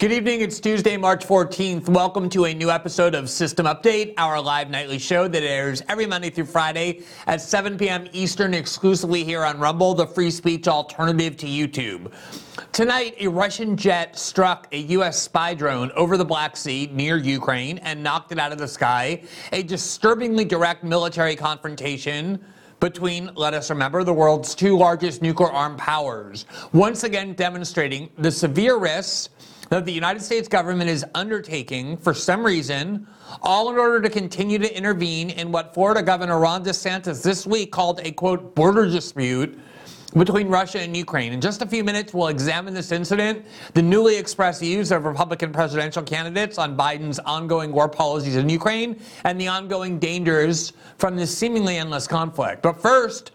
Good evening. It's Tuesday, March 14th. Welcome to a new episode of System Update, our live nightly show that airs every Monday through Friday at 7 p.m. Eastern, exclusively here on Rumble, the free speech alternative to YouTube. Tonight, a Russian jet struck a U.S. spy drone over the Black Sea near Ukraine and knocked it out of the sky. A disturbingly direct military confrontation between, let us remember, the world's two largest nuclear armed powers, once again demonstrating the severe risks that the United States government is undertaking for some reason, all in order to continue to intervene in what Florida Governor Ron DeSantis this week called a quote border dispute between Russia and Ukraine. In just a few minutes, we'll examine this incident, the newly expressed views of Republican presidential candidates on Biden's ongoing war policies in Ukraine, and the ongoing dangers from this seemingly endless conflict. But first,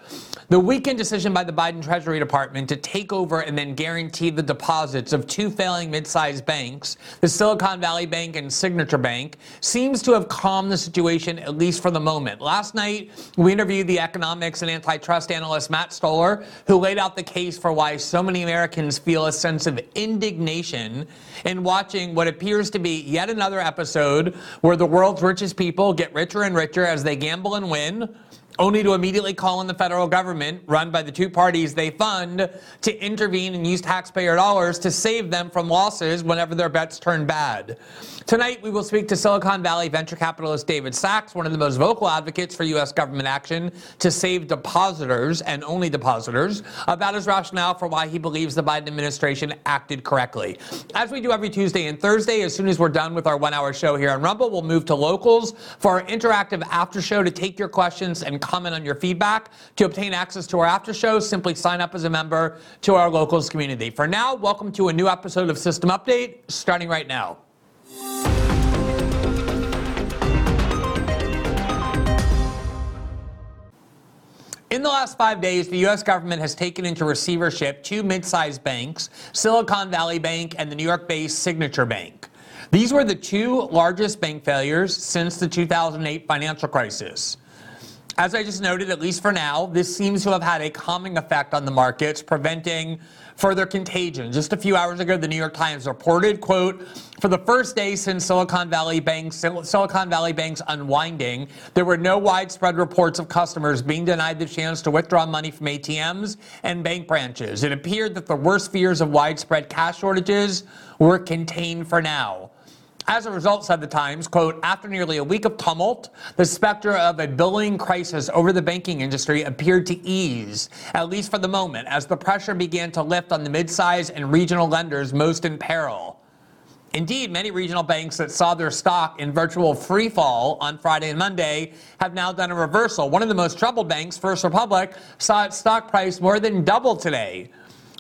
the weekend decision by the Biden Treasury Department to take over and then guarantee the deposits of two failing mid-sized banks, the Silicon Valley Bank and Signature Bank, seems to have calmed the situation at least for the moment. Last night, we interviewed the economics and antitrust analyst Matt Stoller, who laid out the case for why so many Americans feel a sense of indignation in watching what appears to be yet another episode where the world's richest people get richer and richer as they gamble and win only to immediately call on the federal government, run by the two parties they fund, to intervene and use taxpayer dollars to save them from losses whenever their bets turn bad. Tonight, we will speak to Silicon Valley venture capitalist David Sacks, one of the most vocal advocates for U.S. government action to save depositors and only depositors, about his rationale for why he believes the Biden administration acted correctly. As we do every Tuesday and Thursday, as soon as we're done with our one hour show here on Rumble, we'll move to locals for our interactive after show to take your questions and comment on your feedback. To obtain access to our after show, simply sign up as a member to our locals community. For now, welcome to a new episode of System Update, starting right now. In the last five days, the U.S. government has taken into receivership two mid sized banks, Silicon Valley Bank and the New York based Signature Bank. These were the two largest bank failures since the 2008 financial crisis. As I just noted, at least for now, this seems to have had a calming effect on the markets, preventing further contagion. Just a few hours ago, the New York Times reported, quote, for the first day since Silicon Valley Bank's Silicon Valley Bank's unwinding, there were no widespread reports of customers being denied the chance to withdraw money from ATMs and bank branches. It appeared that the worst fears of widespread cash shortages were contained for now. As a result, said the Times, quote, after nearly a week of tumult, the specter of a billing crisis over the banking industry appeared to ease, at least for the moment, as the pressure began to lift on the mid-sized and regional lenders most in peril. Indeed, many regional banks that saw their stock in virtual free fall on Friday and Monday have now done a reversal. One of the most troubled banks, First Republic, saw its stock price more than double today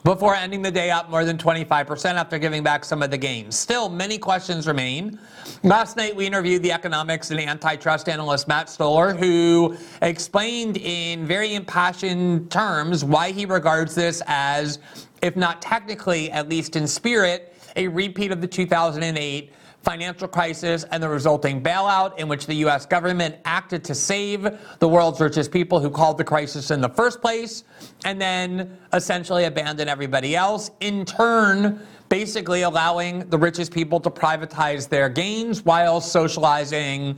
before ending the day up more than 25% after giving back some of the gains. Still, many questions remain. Last night, we interviewed the economics and antitrust analyst Matt Stoller, who explained in very impassioned terms why he regards this as, if not technically, at least in spirit, a repeat of the 2008 financial crisis and the resulting bailout in which the U.S. government acted to save the world's richest people who called the crisis in the first place and then essentially abandon everybody else, in turn basically allowing the richest people to privatize their gains while socializing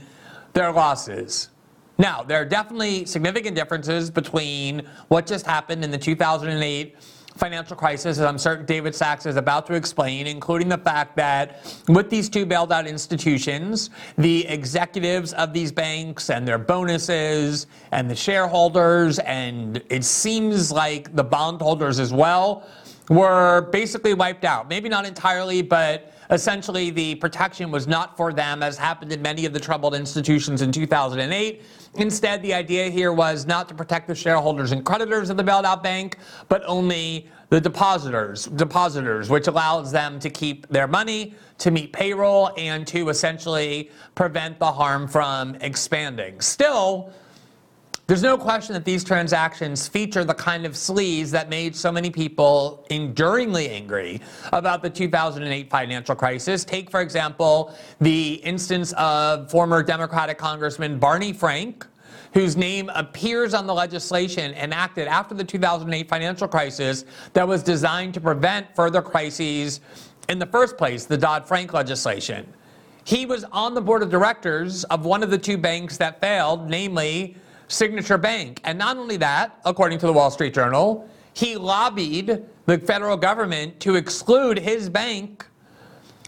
their losses. Now, there are definitely significant differences between what just happened in the 2008 financial crisis, as I'm certain David Sacks is about to explain, including the fact that with these two bailed out institutions, the executives of these banks and their bonuses and the shareholders, and it seems like the bondholders as well, were basically wiped out. Maybe not entirely, but essentially the protection was not for them, as happened in many of the troubled institutions in 2008. Instead, the idea here was not to protect the shareholders and creditors of the bailed out bank, but only the depositors, depositors, which allows them to keep their money, to meet payroll, and to essentially prevent the harm from expanding. Still, there's no question that these transactions feature the kind of sleaze that made so many people enduringly angry about the 2008 financial crisis. Take, for example, the instance of former Democratic Congressman Barney Frank, whose name appears on the legislation enacted after the 2008 financial crisis that was designed to prevent further crises in the first place, the Dodd Frank legislation. He was on the board of directors of one of the two banks that failed, namely Signature Bank. And not only that, according to the Wall Street Journal, he lobbied the federal government to exclude his bank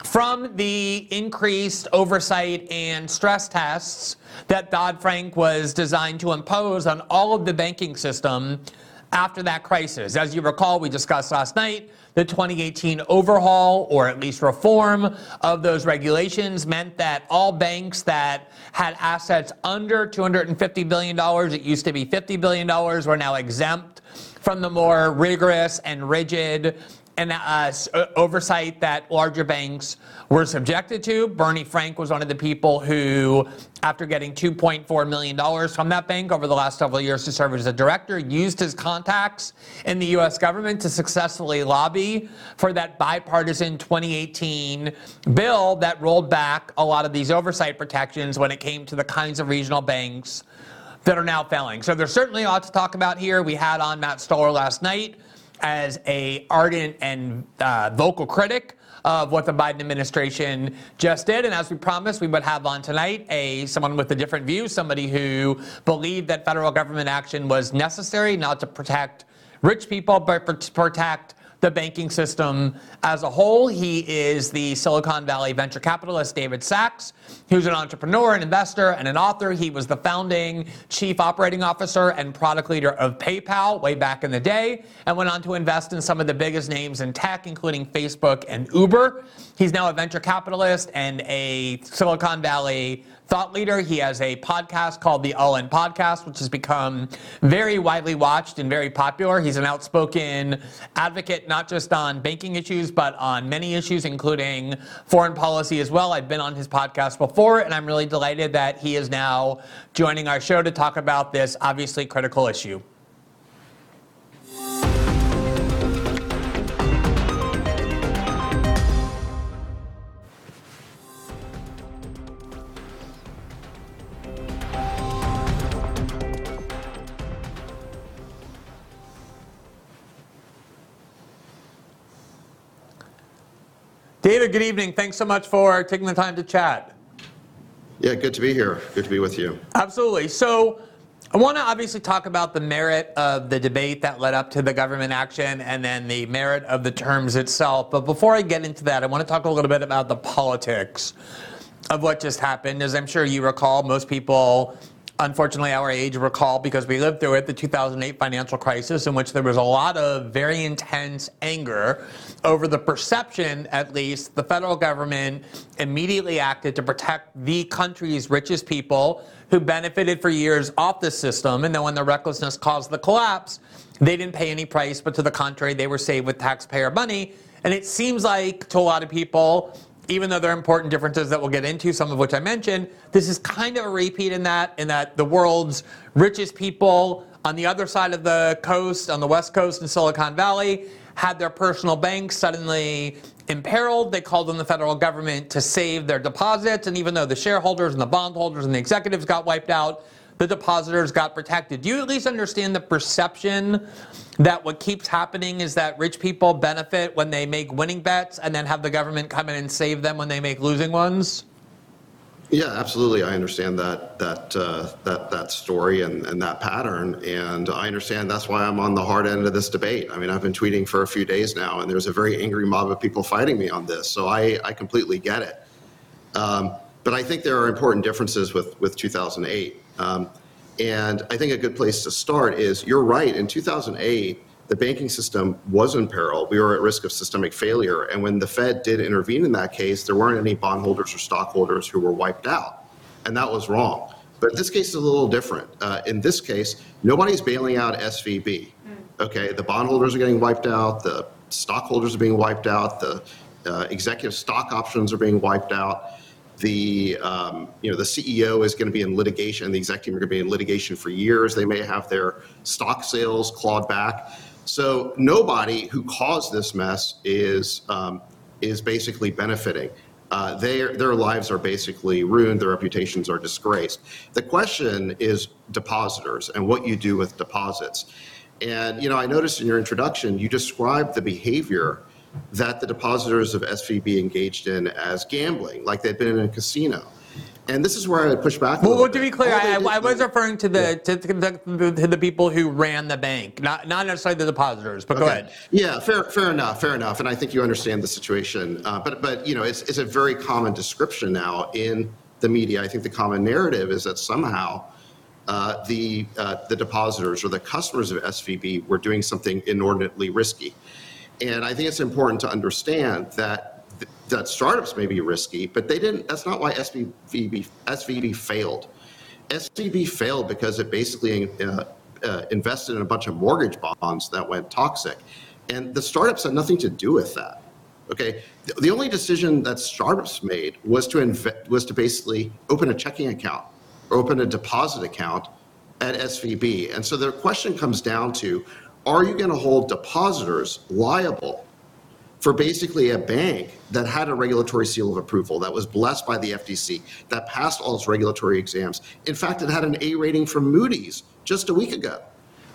from the increased oversight and stress tests that Dodd Frank was designed to impose on all of the banking system after that crisis. As you recall, we discussed last night the 2018 overhaul, or at least reform, of those regulations meant that all banks that had assets under $250 billion, it used to be $50 billion, were now exempt from the more rigorous and rigid and uh, uh, oversight that larger banks were subjected to. Barney Frank was one of the people who, after getting $2.4 million from that bank over the last several years to serve as a director, used his contacts in the U.S. government to successfully lobby for that bipartisan 2018 bill that rolled back a lot of these oversight protections when it came to the kinds of regional banks that are now failing. So there's certainly a lot to talk about here. We had on Matt Stoller last night as a ardent and uh, vocal critic of what the Biden administration just did. And as we promised, we would have on tonight a someone with a different view, somebody who believed that federal government action was necessary, not to protect rich people, but to protect the banking system as a whole. He is the Silicon Valley venture capitalist David Sacks, who's an entrepreneur, an investor, and an author. He was the founding chief operating officer and product leader of PayPal way back in the day, and went on to invest in some of the biggest names in tech, including Facebook and Uber. He's now a venture capitalist and a Silicon Valley thought leader. He has a podcast called the All In Podcast, which has become very widely watched and very popular. He's an outspoken advocate, not just on banking issues, but on many issues, including foreign policy as well. I've been on his podcast before, and I'm really delighted that he is now joining our show to talk about this obviously critical issue. David, good evening. Thanks so much for taking the time to chat. Yeah, good to be here. Good to be with you. Absolutely. So, I want to obviously talk about the merit of the debate that led up to the government action and then the merit of the terms itself. But before I get into that, I want to talk a little bit about the politics of what just happened. As I'm sure you recall, most people unfortunately our age recall because we lived through it the 2008 financial crisis in which there was a lot of very intense anger over the perception at least the federal government immediately acted to protect the country's richest people who benefited for years off the system and then when the recklessness caused the collapse they didn't pay any price but to the contrary they were saved with taxpayer money. And it seems like to a lot of people even though there are important differences that we'll get into, some of which I mentioned, this is kind of a repeat in that, in that the world's richest people on the other side of the coast, on the west coast in Silicon Valley, had their personal banks suddenly imperiled. They called on the federal government to save their deposits. And even though the shareholders and the bondholders and the executives got wiped out, the depositors got protected. Do you at least understand the perception that what keeps happening is that rich people benefit when they make winning bets and then have the government come in and save them when they make losing ones? Yeah, absolutely. I understand that that uh, that that story and, and that pattern, and I understand that's why I'm on the hard end of this debate. I mean, I've been tweeting for a few days now, and there's a very angry mob of people fighting me on this. So I I completely get it. Um, but I think there are important differences with with 2008, um, and I think a good place to start is you're right. In 2008, the banking system was in peril. We were at risk of systemic failure. And when the Fed did intervene in that case, there weren't any bondholders or stockholders who were wiped out. And that was wrong. But this case is a little different. Uh, in this case, nobody's bailing out SVB. Mm. Okay, the bondholders are getting wiped out, the stockholders are being wiped out, the uh, executive stock options are being wiped out. The um, you know the CEO is going to be in litigation, and the executive team are going to be in litigation for years. They may have their stock sales clawed back. So nobody who caused this mess is um, is basically benefiting. Uh, their their lives are basically ruined. Their reputations are disgraced. The question is depositors and what you do with deposits. And you know, I noticed in your introduction you described the behavior that the depositors of SVB engaged in as gambling, like they'd been in a casino. And this is where I would push back. well, to be clear, I, I, was referring to the, yeah. to, the, to the people who ran the bank, not not necessarily the depositors. But okay. go ahead. Yeah, fair, fair enough, fair enough. And I think you understand the situation. Uh, but but you know, it's it's a very common description now in the media. I think the common narrative is that somehow. Uh, the uh, the depositors or the customers of SVB were doing something inordinately risky, and I think it's important to understand that that startups may be risky, but they didn't. That's not why SVB SVB failed. SVB failed because it basically uh, uh, invested in a bunch of mortgage bonds that went toxic, and the startups had nothing to do with that. Okay, the, the only decision that startups made was to inv- was to basically open a checking account or open a deposit account at SVB, and so the question comes down to: Are you going to hold depositors liable? for basically a bank that had a regulatory seal of approval that was blessed by the FDIC, that passed all its regulatory exams. In fact, it had an A rating from Moody's just a week ago.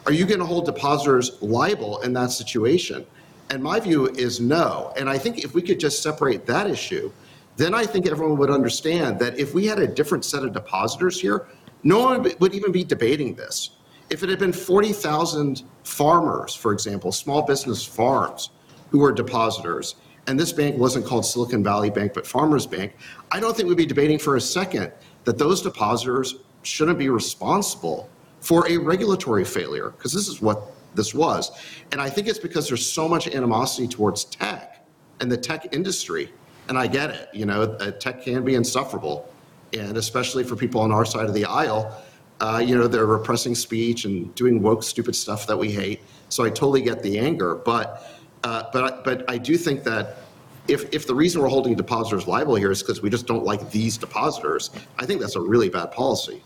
Are you going to hold depositors liable in that situation? And my view is no. And I think if we could just separate that issue, then I think everyone would understand that if we had a different set of depositors here, no one would even be debating this. If it had been 40,000 farmers, for example, small business farms, who were depositors, and this bank wasn't called Silicon Valley Bank, but Farmers Bank, I don't think we'd be debating for a second that those depositors shouldn't be responsible for a regulatory failure, because this is what this was. And I think it's because there's so much animosity towards tech and the tech industry. And I get it, you know, tech can be insufferable. And especially for people on our side of the aisle, uh, you know, they're repressing speech and doing woke, stupid stuff that we hate. So I totally get the anger. But uh, but, but I do think that if, if the reason we're holding depositors liable here is because we just don't like these depositors, I think that's a really bad policy.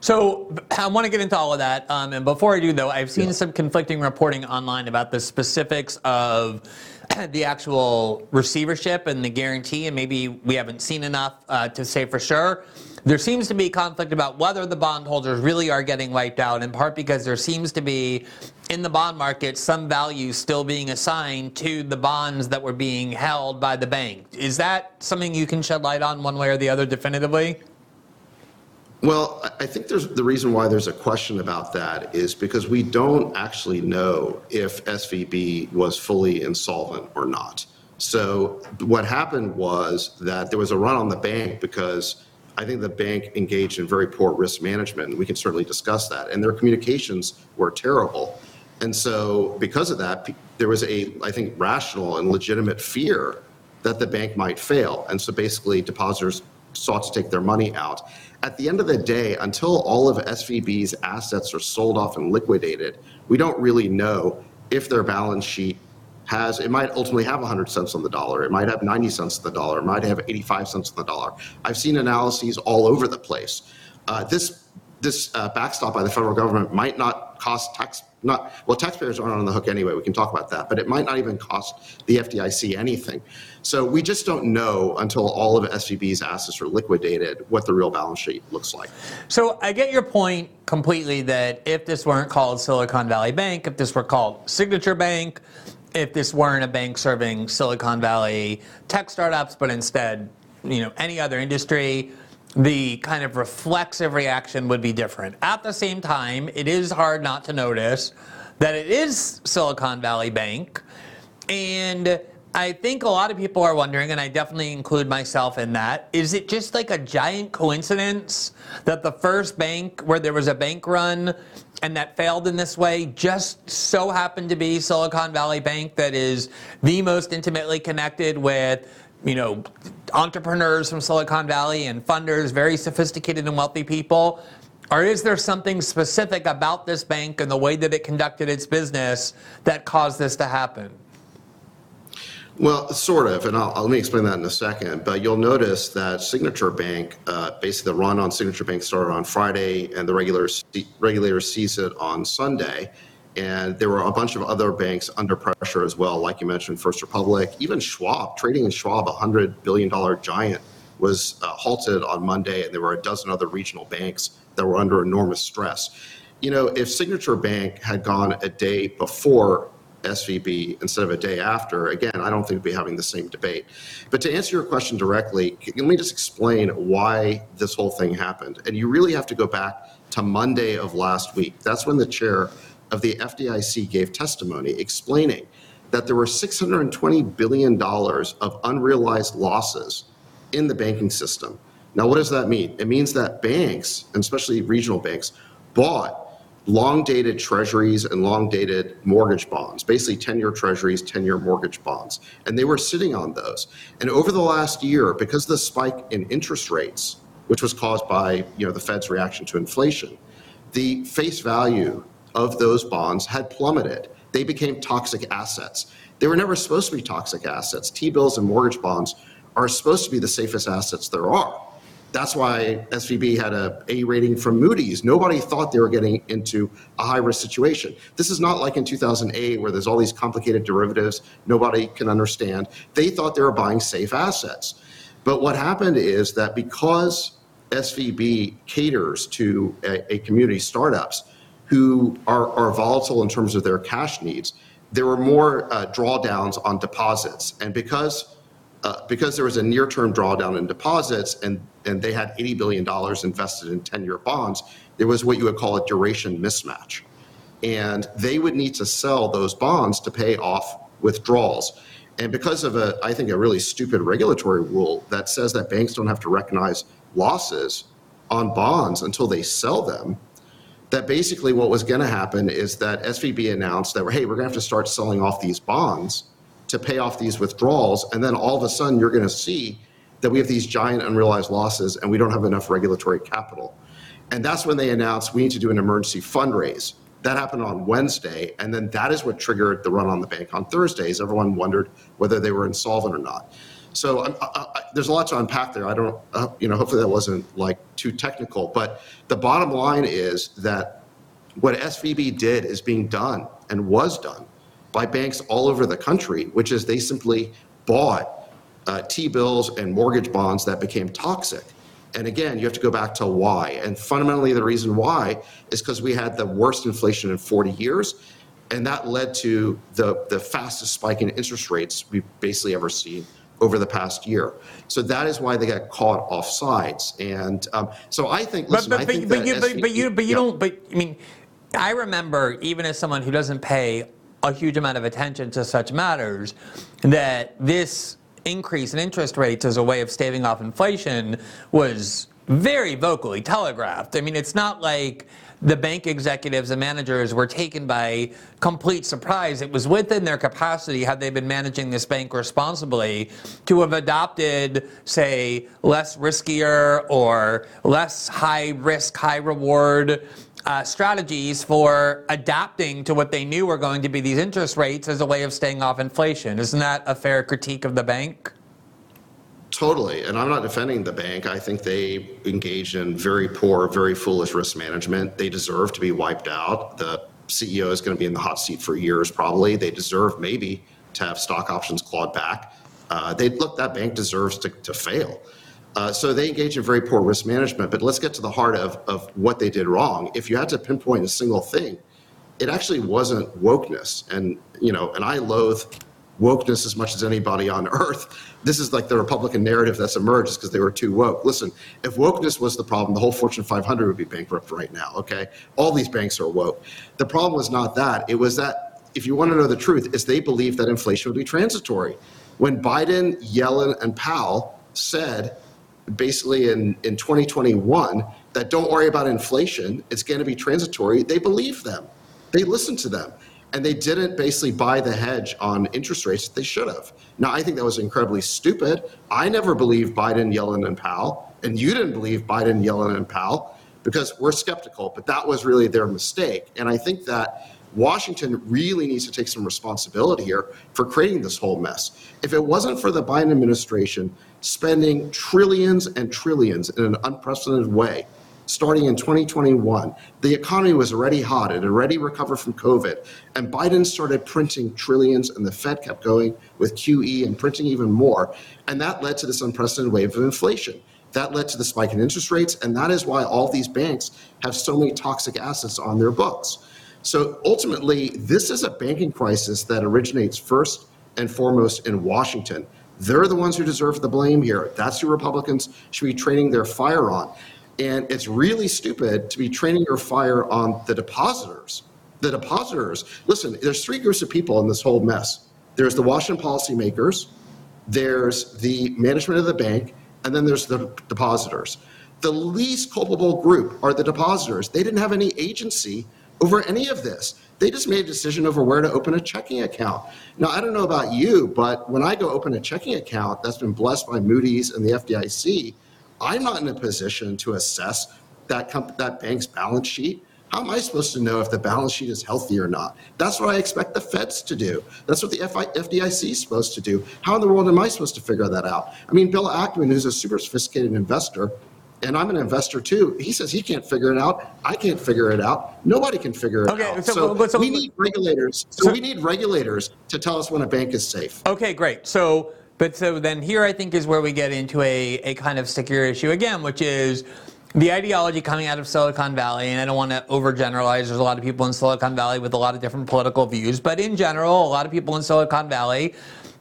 So I want to get into all of that. Um, and before I do, though, I've seen yeah. some conflicting reporting online about the specifics of the actual receivership and the guarantee, and maybe we haven't seen enough uh, to say for sure. There seems to be conflict about whether the bondholders really are getting wiped out, in part because there seems to be in the bond market some value still being assigned to the bonds that were being held by the bank. Is that something you can shed light on one way or the other definitively? Well, I think there's the reason why there's a question about that is because we don't actually know if SVB was fully insolvent or not. So what happened was that there was a run on the bank because I think the bank engaged in very poor risk management, we can certainly discuss that. And their communications were terrible. And so, because of that, there was a, I think, rational and legitimate fear that the bank might fail. And so, basically, depositors sought to take their money out. At the end of the day, until all of SVB's assets are sold off and liquidated, we don't really know if their balance sheet has, it might ultimately have 100 cents on the dollar. It might have 90 cents on the dollar. It might have 85 cents on the dollar. I've seen analyses all over the place. Uh, this this uh, backstop by the federal government might not cost tax not well taxpayers aren't on the hook anyway we can talk about that but it might not even cost the fdic anything so we just don't know until all of svb's assets are liquidated what the real balance sheet looks like so i get your point completely that if this weren't called silicon valley bank if this were called signature bank if this weren't a bank serving silicon valley tech startups but instead you know any other industry the kind of reflexive reaction would be different. At the same time, it is hard not to notice that it is Silicon Valley Bank. And I think a lot of people are wondering, and I definitely include myself in that, is it just like a giant coincidence that the first bank where there was a bank run and that failed in this way just so happened to be Silicon Valley Bank that is the most intimately connected with you know, entrepreneurs from Silicon Valley and funders, very sophisticated and wealthy people? Or is there something specific about this bank and the way that it conducted its business that caused this to happen? Well, sort of, and I'll, let me explain that in a second. But you'll notice that Signature Bank, uh, basically the run on Signature Bank started on Friday, and the regulators regulators seized it on Sunday. And there were a bunch of other banks under pressure as well, like you mentioned, First Republic, even Schwab, trading in Schwab, a $100 billion giant, was uh, halted on Monday, and there were a dozen other regional banks that were under enormous stress. You know, if Signature Bank had gone a day before SVB instead of a day after, again, I don't think we'd be having the same debate. But to answer your question directly, let me just explain why this whole thing happened. And you really have to go back to Monday of last week. That's when the chair of the FDIC gave testimony explaining that there were $620 billion of unrealized losses in the banking system. Now, what does that mean? It means that banks, and especially regional banks, bought long dated treasuries and long dated mortgage bonds, basically 10 year treasuries, 10 year mortgage bonds. And they were sitting on those. And over the last year, because of the spike in interest rates, which was caused by you know, the Fed's reaction to inflation, the face value of those bonds had plummeted. They became toxic assets. They were never supposed to be toxic assets. T bills and mortgage bonds are supposed to be the safest assets there are. That's why SVB had a A rating from Moody's. Nobody thought they were getting into a high risk situation. This is not like in 2008 where there's all these complicated derivatives nobody can understand. They thought they were buying safe assets. But what happened is that because SVB caters to a, a community startups, who are, are volatile in terms of their cash needs, there were more uh, drawdowns on deposits. And because Uh, because there was a near-term drawdown in deposits and, and they had $80 billion invested in 10-year bonds, there was what you would call a duration mismatch. And they would need to sell those bonds to pay off withdrawals. And because of a, I think, a really stupid regulatory rule that says that banks don't have to recognize losses on bonds until they sell them, that basically what was going to happen is that SVB announced that, hey, we're going to have to start selling off these bonds to pay off these withdrawals. And then all of a sudden, you're going to see that we have these giant unrealized losses and we don't have enough regulatory capital. And that's when they announced we need to do an emergency fundraise. That happened on Wednesday. And then that is what triggered the run on the bank on Thursdays. Everyone wondered whether they were insolvent or not. So I, I, there's a lot to unpack there. I don't, uh, you know, hopefully that wasn't like too technical. But the bottom line is that what SVB did is being done and was done by banks all over the country, which is they simply bought uh, T bills and mortgage bonds that became toxic. And again, you have to go back to why. And fundamentally, the reason why is because we had the worst inflation in 40 years. And that led to the, the fastest spike in interest rates we've basically ever seen over the past year. So that is why they got caught off sides. And um, so I think, listen, but, but, I think but, you, but, but you, but you don't, but I mean, I remember even as someone who doesn't pay a huge amount of attention to such matters, that this increase in interest rates as a way of staving off inflation was very vocally telegraphed. I mean, it's not like the bank executives and managers were taken by complete surprise. It was within their capacity, had they been managing this bank responsibly, to have adopted, say, less riskier or less high risk, high reward uh, strategies for adapting to what they knew were going to be these interest rates as a way of staying off inflation. Isn't that a fair critique of the bank? Totally. And I'm not defending the bank. I think they engaged in very poor, very foolish risk management. They deserve to be wiped out. The CEO is going to be in the hot seat for years, probably. They deserve maybe to have stock options clawed back. Uh, they look that bank deserves to, to fail. Uh, so they engage in very poor risk management. But let's get to the heart of, of what they did wrong. If you had to pinpoint a single thing, it actually wasn't wokeness. And you know, and I loathe wokeness as much as anybody on earth. This is like the Republican narrative that's emerged because they were too woke. Listen, if wokeness was the problem, the whole Fortune 500 would be bankrupt right now. Okay, all these banks are woke. The problem was not that. It was that if you want to know the truth, is they believed that inflation would be transitory. When Biden, Yellen, and Powell said basically in, in 2021 that don't worry about inflation, it's going to be transitory, they believe them. They listened to them. And they didn't basically buy the hedge on interest rates that they should have. Now, I think that was incredibly stupid. I never believed Biden, Yellen, and Powell. And you didn't believe Biden, Yellen, and Powell because we're skeptical, but that was really their mistake. And I think that Washington really needs to take some responsibility here for creating this whole mess. If it wasn't for the Biden administration spending trillions and trillions in an unprecedented way, starting in 2021, the economy was already hot. It already recovered from COVID. And Biden started printing trillions, and the Fed kept going with QE and printing even more. And that led to this unprecedented wave of inflation. That led to the spike in interest rates. And that is why all these banks have so many toxic assets on their books. So ultimately, this is a banking crisis that originates first and foremost in Washington. They're the ones who deserve the blame here. That's who Republicans should be training their fire on. And it's really stupid to be training your fire on the depositors. The depositors, listen, there's three groups of people in this whole mess there's the Washington policymakers, there's the management of the bank, and then there's the depositors. The least culpable group are the depositors. They didn't have any agency over any of this. They just made a decision over where to open a checking account. Now, I don't know about you, but when I go open a checking account that's been blessed by Moody's and the FDIC, I'm not in a position to assess that, comp- that bank's balance sheet. How am I supposed to know if the balance sheet is healthy or not? That's what I expect the feds to do. That's what the FDIC is supposed to do. How in the world am I supposed to figure that out? I mean, Bill Ackman, who's a super sophisticated investor, and I'm an investor too. He says he can't figure it out. I can't figure it out. Nobody can figure it okay, out. So, so, so we need regulators. So, so, we need regulators to tell us when a bank is safe. Okay, great. So, but so then here I think is where we get into a, a kind of stickier issue again, which is the ideology coming out of Silicon Valley, and I don't want to overgeneralize. There's a lot of people in Silicon Valley with a lot of different political views, but in general, a lot of people in Silicon Valley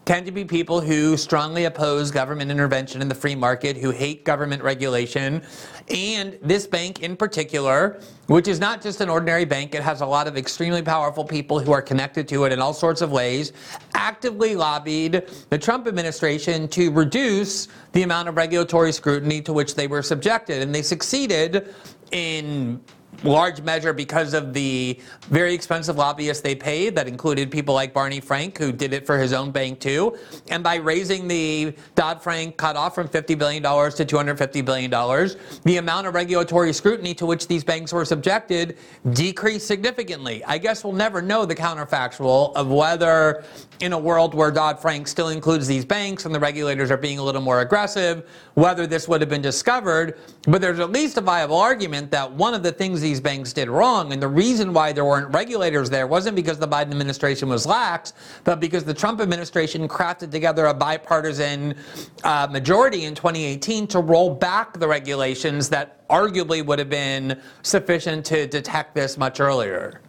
tend to be people who strongly oppose government intervention in the free market, who hate government regulation. And this bank in particular, which is not just an ordinary bank, it has a lot of extremely powerful people who are connected to it in all sorts of ways, actively lobbied the Trump administration to reduce the amount of regulatory scrutiny to which they were subjected. And they succeeded in large measure because of the very expensive lobbyists they paid that included people like Barney Frank, who did it for his own bank too, and by raising the Dodd-Frank cutoff from $50 billion to $250 billion, the amount of regulatory scrutiny to which these banks were subjected decreased significantly. I guess we'll never know the counterfactual of whether in a world where Dodd-Frank still includes these banks and the regulators are being a little more aggressive, whether this would have been discovered, but there's at least a viable argument that one of the things these banks did wrong, and the reason why there weren't regulators there wasn't because the Biden administration was lax, but because the Trump administration crafted together a bipartisan uh, majority in 2018 to roll back the regulations that arguably would have been sufficient to detect this much earlier.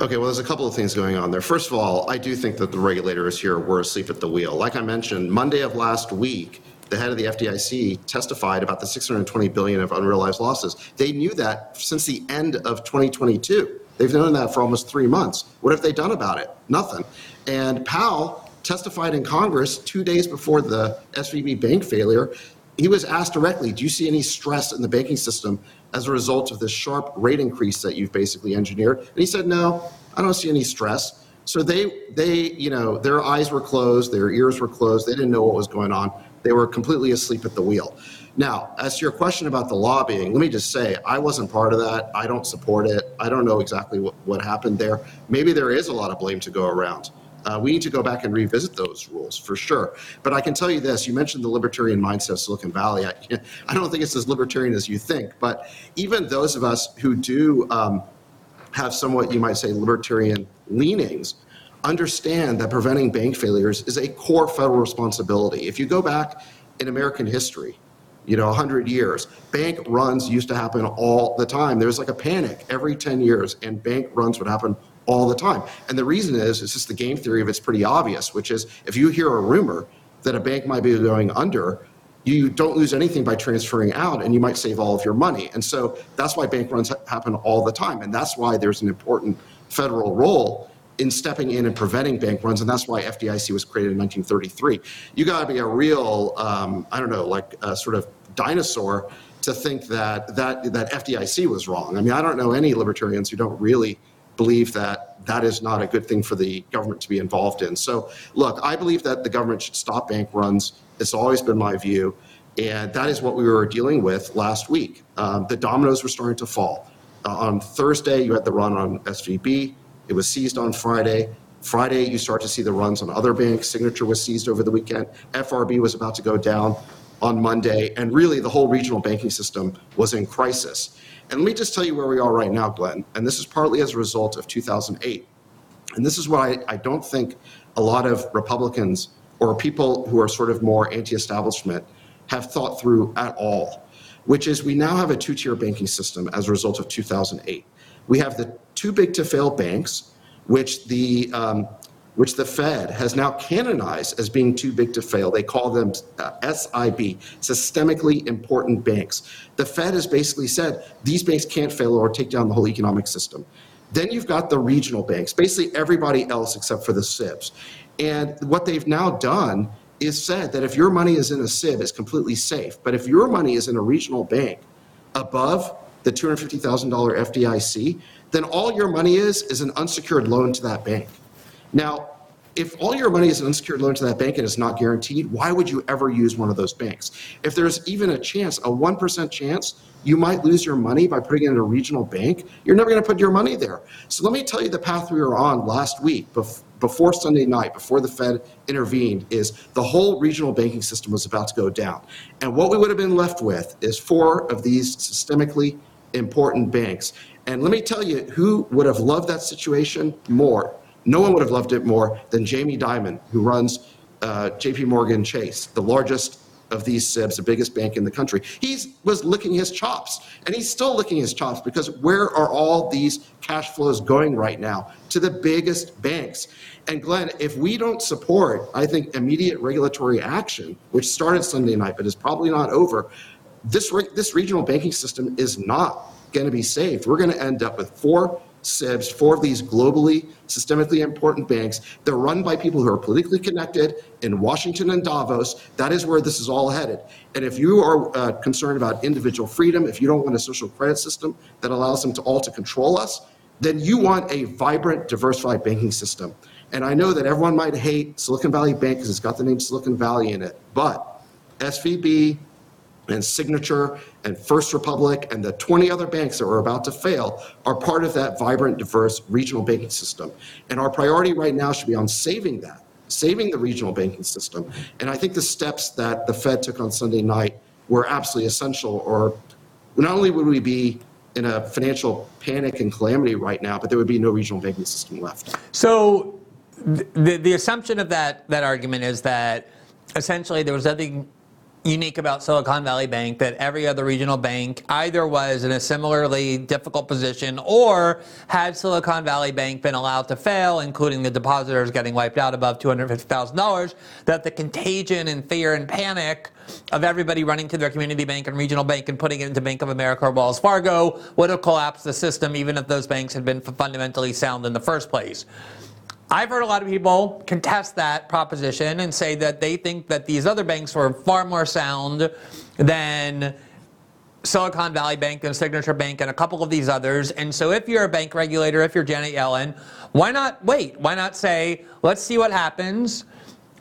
Okay, well, there's a couple of things going on there. First of all, I do think that the regulators here were asleep at the wheel. Like I mentioned, Monday of last week, the head of the FDIC testified about the 620 billion of unrealized losses. They knew that since the end of 2022. They've known that for almost three months. What have they done about it? Nothing. And Powell testified in Congress two days before the SVB bank failure. He was asked directly, "Do you see any stress in the banking system as a result of this sharp rate increase that you've basically engineered?" And he said, "No, I don't see any stress." So they, they, you know, their eyes were closed, their ears were closed. They didn't know what was going on. They were completely asleep at the wheel. Now, as to your question about the lobbying, let me just say I wasn't part of that. I don't support it. I don't know exactly what, what happened there. Maybe there is a lot of blame to go around. Uh, we need to go back and revisit those rules for sure. But I can tell you this you mentioned the libertarian mindset of Silicon Valley. I, I don't think it's as libertarian as you think. But even those of us who do um, have somewhat, you might say, libertarian leanings, understand that preventing bank failures is a core federal responsibility. If you go back in American history, you know, 100 years, bank runs used to happen all the time. There was like a panic every 10 years, and bank runs would happen all the time. And the reason is, it's just the game theory of it's pretty obvious, which is if you hear a rumor that a bank might be going under, you don't lose anything by transferring out and you might save all of your money. And so that's why bank runs ha- happen all the time. And that's why there's an important federal role in stepping in and preventing bank runs, and that's why FDIC was created in 1933. You got to be a real, um, I don't know, like a sort of dinosaur to think that that that FDIC was wrong. I mean, I don't know any libertarians who don't really believe that that is not a good thing for the government to be involved in. So, look, I believe that the government should stop bank runs. It's always been my view, and that is what we were dealing with last week. Um, the dominoes were starting to fall. Uh, on Thursday, you had the run on SVB. It was seized on Friday. Friday, you start to see the runs on other banks. Signature was seized over the weekend. FRB was about to go down on Monday, and really the whole regional banking system was in crisis. And let me just tell you where we are right now, Glenn, and this is partly as a result of 2008. And this is what I, I don't think a lot of Republicans or people who are sort of more anti establishment have thought through at all, which is we now have a two tier banking system as a result of 2008. We have the too big to fail banks, which the um, which the Fed has now canonized as being too big to fail. They call them uh, SIB, systemically important banks. The Fed has basically said these banks can't fail or take down the whole economic system. Then you've got the regional banks, basically everybody else except for the SIBs. And what they've now done is said that if your money is in a SIB, it's completely safe. But if your money is in a regional bank above the $250,000 FDIC, then all your money is is an unsecured loan to that bank. Now, if all your money is an unsecured loan to that bank and it's not guaranteed, why would you ever use one of those banks? If there's even a chance, a 1% chance, you might lose your money by putting it in a regional bank, you're never going to put your money there. So let me tell you the path we were on last week before Sunday night, before the Fed intervened, is the whole regional banking system was about to go down. And what we would have been left with is four of these systemically important banks. And let me tell you who would have loved that situation more no one would have loved it more than Jamie Dimon, who runs uh, JP Morgan Chase, the largest of these SIBs, the biggest bank in the country. He was licking his chops, and he's still licking his chops because where are all these cash flows going right now? To the biggest banks. And Glenn, if we don't support, I think, immediate regulatory action, which started Sunday night but is probably not over, this, re- this regional banking system is not going to be saved. We're going to end up with four SIBs, four of these globally, systemically important banks. They're run by people who are politically connected in Washington and Davos. That is where this is all headed. And if you are uh, concerned about individual freedom, if you don't want a social credit system that allows them to all to control us, then you want a vibrant, diversified banking system. And I know that everyone might hate Silicon Valley Bank because it's got the name Silicon Valley in it, but SVB, and Signature and First Republic and the 20 other banks that were about to fail are part of that vibrant, diverse regional banking system. And our priority right now should be on saving that, saving the regional banking system. And I think the steps that the Fed took on Sunday night were absolutely essential, or not only would we be in a financial panic and calamity right now, but there would be no regional banking system left. So the, the assumption of that, that argument is that essentially there was nothing unique about Silicon Valley Bank that every other regional bank either was in a similarly difficult position or had Silicon Valley Bank been allowed to fail, including the depositors getting wiped out above $250,000, that the contagion and fear and panic of everybody running to their community bank and regional bank and putting it into Bank of America or Wells Fargo would have collapsed the system even if those banks had been fundamentally sound in the first place. I've heard a lot of people contest that proposition and say that they think that these other banks were far more sound than Silicon Valley Bank and Signature Bank and a couple of these others. And so if you're a bank regulator, if you're Janet Yellen, why not wait? Why not say, let's see what happens?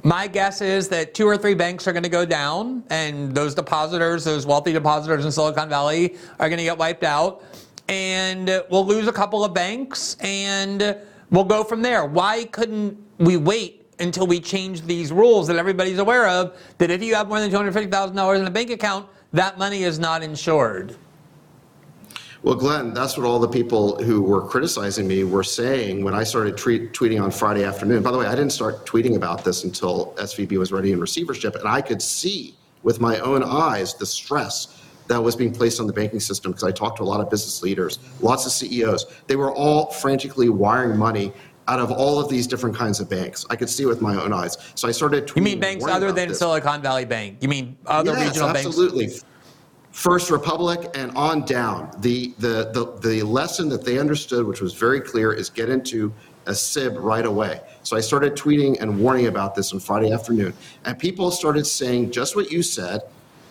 My guess is that two or three banks are going to go down, and those depositors, those wealthy depositors in Silicon Valley, are going to get wiped out. And we'll lose a couple of banks, and We'll go from there. Why couldn't we wait until we change these rules that everybody's aware of that if you have more than $250,000 in a bank account, that money is not insured? Well, Glenn, that's what all the people who were criticizing me were saying when I started tweet, tweeting on Friday afternoon. By the way, I didn't start tweeting about this until SVB was ready in receivership, and I could see with my own eyes the stress that was being placed on the banking system because I talked to a lot of business leaders, lots of CEOs. They were all frantically wiring money out of all of these different kinds of banks. I could see it with my own eyes. So I started tweeting. You mean banks other than this. Silicon Valley Bank? You mean other yes, regional absolutely. banks? Absolutely. First Republic and on down. The, the, the, the lesson that they understood, which was very clear, is get into a SIB right away. So I started tweeting and warning about this on Friday afternoon. And people started saying just what you said,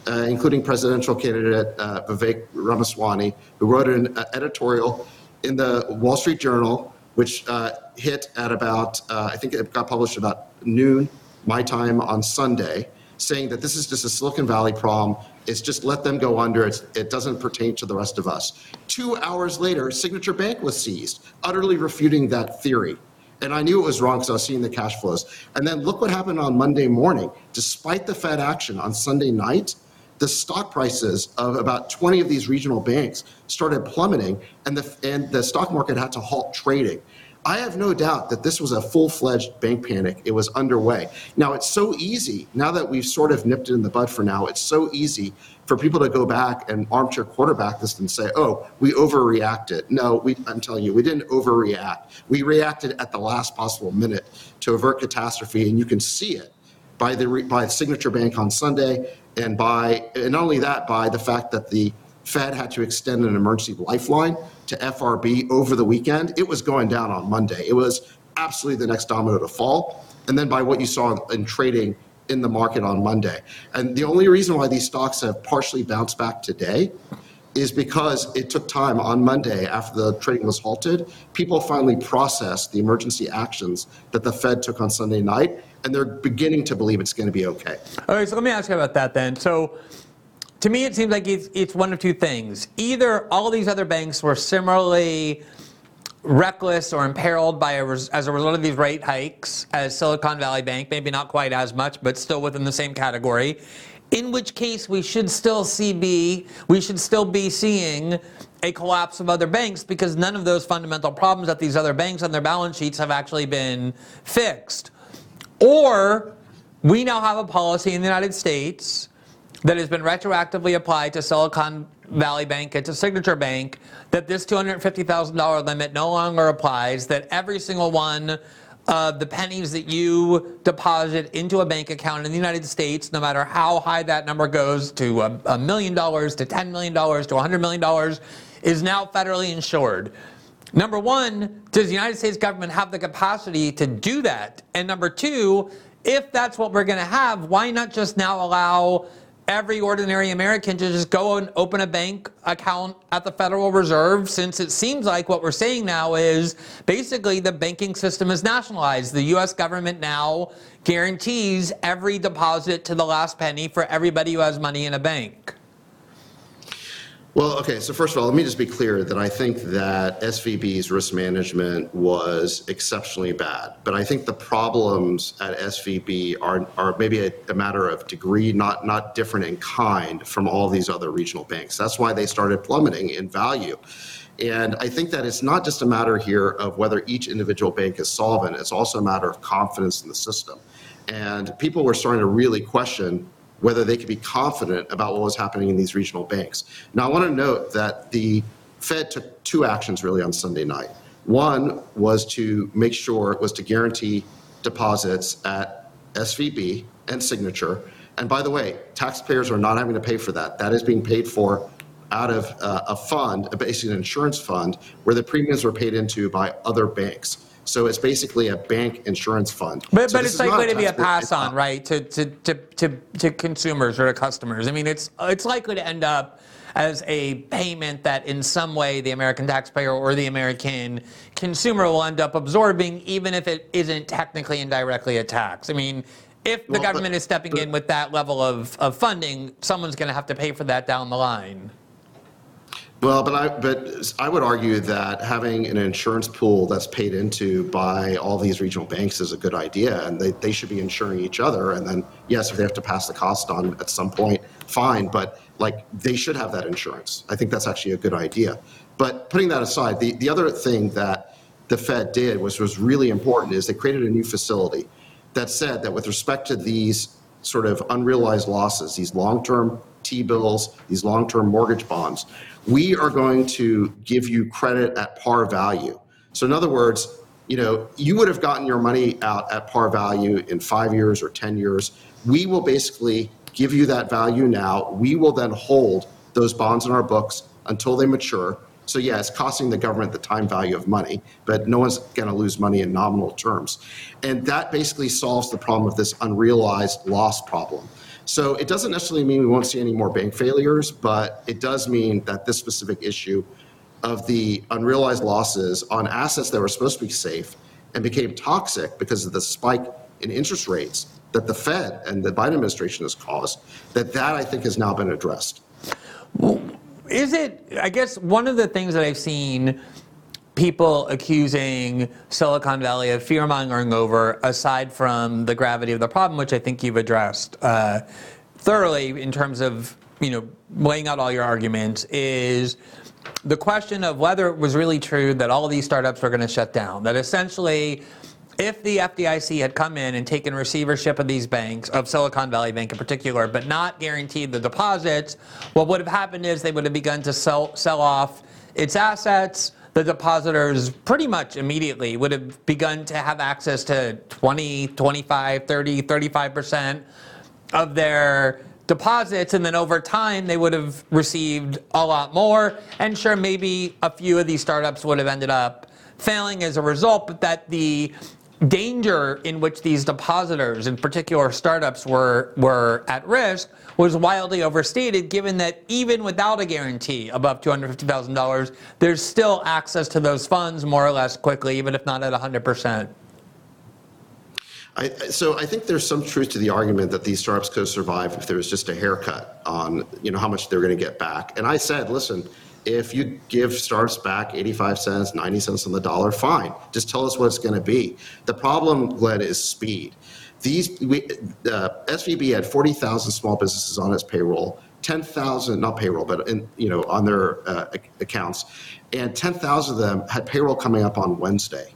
uh, including presidential candidate uh, Vivek Ramaswamy, who wrote an uh, editorial in the Wall Street Journal, which uh, hit at about, uh, I think it got published about noon, my time on Sunday, saying that this is just a Silicon Valley problem. It's just let them go under. It's, it doesn't pertain to the rest of us. Two hours later, Signature Bank was seized, utterly refuting that theory. And I knew it was wrong because I was seeing the cash flows. And then look what happened on Monday morning. Despite the Fed action on Sunday night, the stock prices of about 20 of these regional banks started plummeting, and the, and the stock market had to halt trading. I have no doubt that this was a full fledged bank panic. It was underway. Now, it's so easy, now that we've sort of nipped it in the bud for now, it's so easy for people to go back and armchair quarterback this and say, oh, we overreacted. No, we, I'm telling you, we didn't overreact. We reacted at the last possible minute to avert catastrophe, and you can see it by the, by Signature Bank on Sunday and by, and not only that, by the fact that the Fed had to extend an emergency lifeline to FRB over the weekend. It was going down on Monday. It was absolutely the next domino to fall. And then by what you saw in trading in the market on Monday. And the only reason why these stocks have partially bounced back today is because it took time on Monday after the trading was halted. People finally processed the emergency actions that the Fed took on Sunday night, and they're beginning to believe it's going to be okay. All right, so let me ask you about that then. So to me, it seems like it's, it's one of two things. Either all these other banks were similarly reckless or imperiled by a, as a result of these rate hikes as Silicon Valley Bank, maybe not quite as much, but still within the same category. In which case, we should still see be we should still be seeing a collapse of other banks because none of those fundamental problems that these other banks on their balance sheets have actually been fixed. Or we now have a policy in the United States that has been retroactively applied to Silicon Valley Bank and to Signature Bank that this $250,000 limit no longer applies, that every single one of the pennies that you deposit into a bank account in the United States, no matter how high that number goes to a, million dollars, to $10 million, to $100 million, is now federally insured. Number one, does the United States government have the capacity to do that? And number two, if that's what we're going to have, why not just now allow every ordinary American to just go and open a bank account at the Federal Reserve since it seems like what we're saying now is basically the banking system is nationalized. The US government now guarantees every deposit to the last penny for everybody who has money in a bank. Well, okay, so first of all, let me just be clear that I think that SVB's risk management was exceptionally bad. But I think the problems at SVB are, are maybe a, a matter of degree, not, not different in kind from all these other regional banks. That's why they started plummeting in value. And I think that it's not just a matter here of whether each individual bank is solvent, it's also a matter of confidence in the system. And people were starting to really question whether they could be confident about what was happening in these regional banks. Now, I want to note that the Fed took two actions really on Sunday night. One was to make sure, it was to guarantee deposits at SVB and Signature. And by the way, taxpayers are not having to pay for that. That is being paid for out of uh, a fund, basically an insurance fund, where the premiums were paid into by other banks. So it's basically a bank insurance fund. But, so but it's likely to be a pass on, right, to, to, to, to, to consumers or to customers. I mean, it's, it's likely to end up as a payment that in some way the American taxpayer or the American consumer will end up absorbing, even if it isn't technically and directly a tax. I mean, if the well, government but, is stepping but, in with that level of, of funding, someone's going to have to pay for that down the line. Well, but I but I would argue that having an insurance pool that's paid into by all these regional banks is a good idea, and they, they should be insuring each other. And then yes, if they have to pass the cost on at some point, fine. But like they should have that insurance. I think that's actually a good idea. But putting that aside, the, the other thing that the Fed did was was really important is they created a new facility that said that with respect to these sort of unrealized losses, these long-term T-bills, these long-term mortgage bonds, we are going to give you credit at par value. So in other words, you know, you would have gotten your money out at par value in five years or 10 years. We will basically give you that value now. We will then hold those bonds in our books until they mature. So yeah, it's costing the government the time value of money, but no one's going to lose money in nominal terms. And that basically solves the problem of this unrealized loss problem. So it doesn't necessarily mean we won't see any more bank failures, but it does mean that this specific issue of the unrealized losses on assets that were supposed to be safe and became toxic because of the spike in interest rates that the Fed and the Biden administration has caused, that that I think has now been addressed. Well, is it, I guess one of the things that I've seen people accusing Silicon Valley of fear mongering over, aside from the gravity of the problem, which I think you've addressed uh, thoroughly in terms of you know laying out all your arguments, is the question of whether it was really true that all these startups were going to shut down. That essentially if the FDIC had come in and taken receivership of these banks, of Silicon Valley Bank in particular, but not guaranteed the deposits, what would have happened is they would have begun to sell, sell off its assets, the depositors pretty much immediately would have begun to have access to 20, 25, 30, 35% of their deposits. And then over time, they would have received a lot more. And sure, maybe a few of these startups would have ended up failing as a result, but that the danger in which these depositors, in particular startups, were, were at risk was wildly overstated, given that even without a guarantee above $250,000, there's still access to those funds more or less quickly, even if not at 100%. I, so I think there's some truth to the argument that these startups could survive if there was just a haircut on you know how much they're going to get back. And I said, listen, if you give startups back 85 cents, 90 cents on the dollar, fine. Just tell us what it's going to be. The problem, Glenn, is speed. These we, uh, SVB had 40,000 small businesses on its payroll, 10,000 not payroll, but in, you know on their uh, accounts, and 10,000 of them had payroll coming up on Wednesday.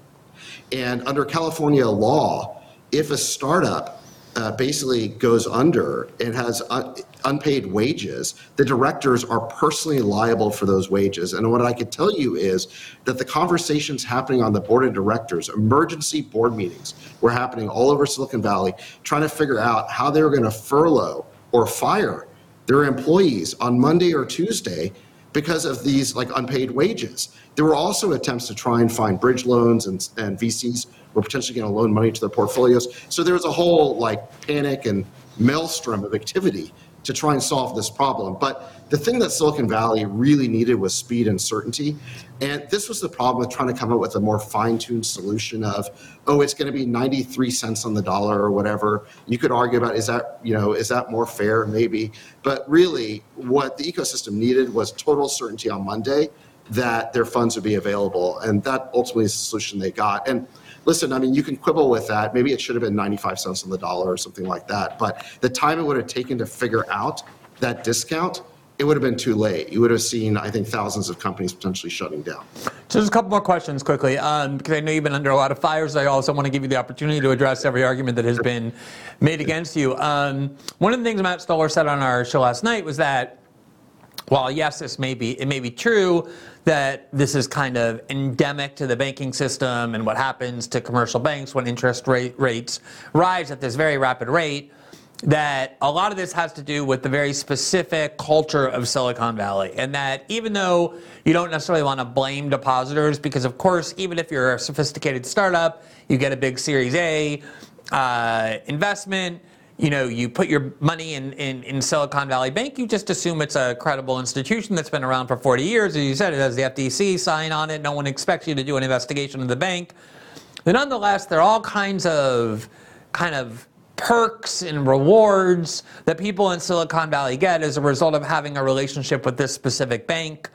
And under California law, if a startup uh, basically goes under and has un- unpaid wages, the directors are personally liable for those wages. And what I can tell you is that the conversations happening on the board of directors, emergency board meetings, were happening all over Silicon Valley, trying to figure out how they were going to furlough or fire their employees on Monday or Tuesday because of these like unpaid wages. There were also attempts to try and find bridge loans and, and VCs were potentially going to loan money to their portfolios. So there was a whole like panic and maelstrom of activity to try and solve this problem. But the thing that Silicon Valley really needed was speed and certainty. And this was the problem with trying to come up with a more fine-tuned solution of, oh, it's going to be 93 cents on the dollar or whatever. You could argue about is that, you know, is that more fair? Maybe. But really what the ecosystem needed was total certainty on Monday that their funds would be available. And that ultimately is the solution they got. And listen, I mean, you can quibble with that. Maybe it should have been 95 cents on the dollar or something like that. But the time it would have taken to figure out that discount, it would have been too late. You would have seen, I think, thousands of companies potentially shutting down. So just a couple more questions quickly, um, because I know you've been under a lot of fires. I also want to give you the opportunity to address every argument that has been made against you. Um, one of the things Matt Stoller said on our show last night was that while yes, this may be it may be true that this is kind of endemic to the banking system and what happens to commercial banks when interest rate rates rise at this very rapid rate that a lot of this has to do with the very specific culture of Silicon Valley. And that even though you don't necessarily want to blame depositors, because of course, even if you're a sophisticated startup, you get a big Series A uh, investment, you know, you put your money in, in, in, Silicon Valley Bank, you just assume it's a credible institution that's been around for 40 years. As you said, it has the FDIC sign on it. No one expects you to do an investigation of the bank. But nonetheless, there are all kinds of kind of perks and rewards that people in Silicon Valley get as a result of having a relationship with this specific bank.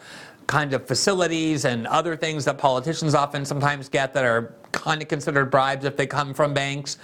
kind of facilities and other things that politicians often sometimes get that are kind of considered bribes if they come from banks.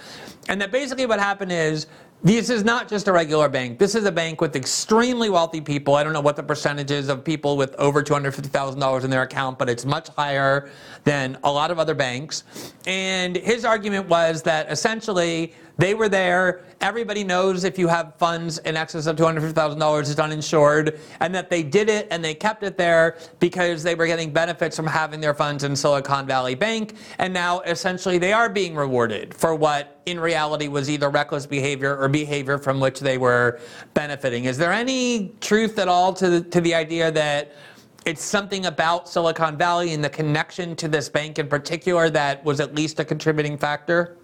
And that basically what happened is this is not just a regular bank. This is a bank with extremely wealthy people. I don't know what the percentage is of people with over $250,000 in their account, but it's much higher than a lot of other banks. And his argument was that essentially they were there. Everybody knows if you have funds in excess of $250,000, it's uninsured, and that they did it and they kept it there because they were getting benefits from having their funds in Silicon Valley Bank. And now essentially they are being rewarded for what in reality was either reckless behavior or behavior from which they were benefiting. Is there any truth at all to the, to the idea that? It's something about Silicon Valley and the connection to this bank in particular that was at least a contributing factor?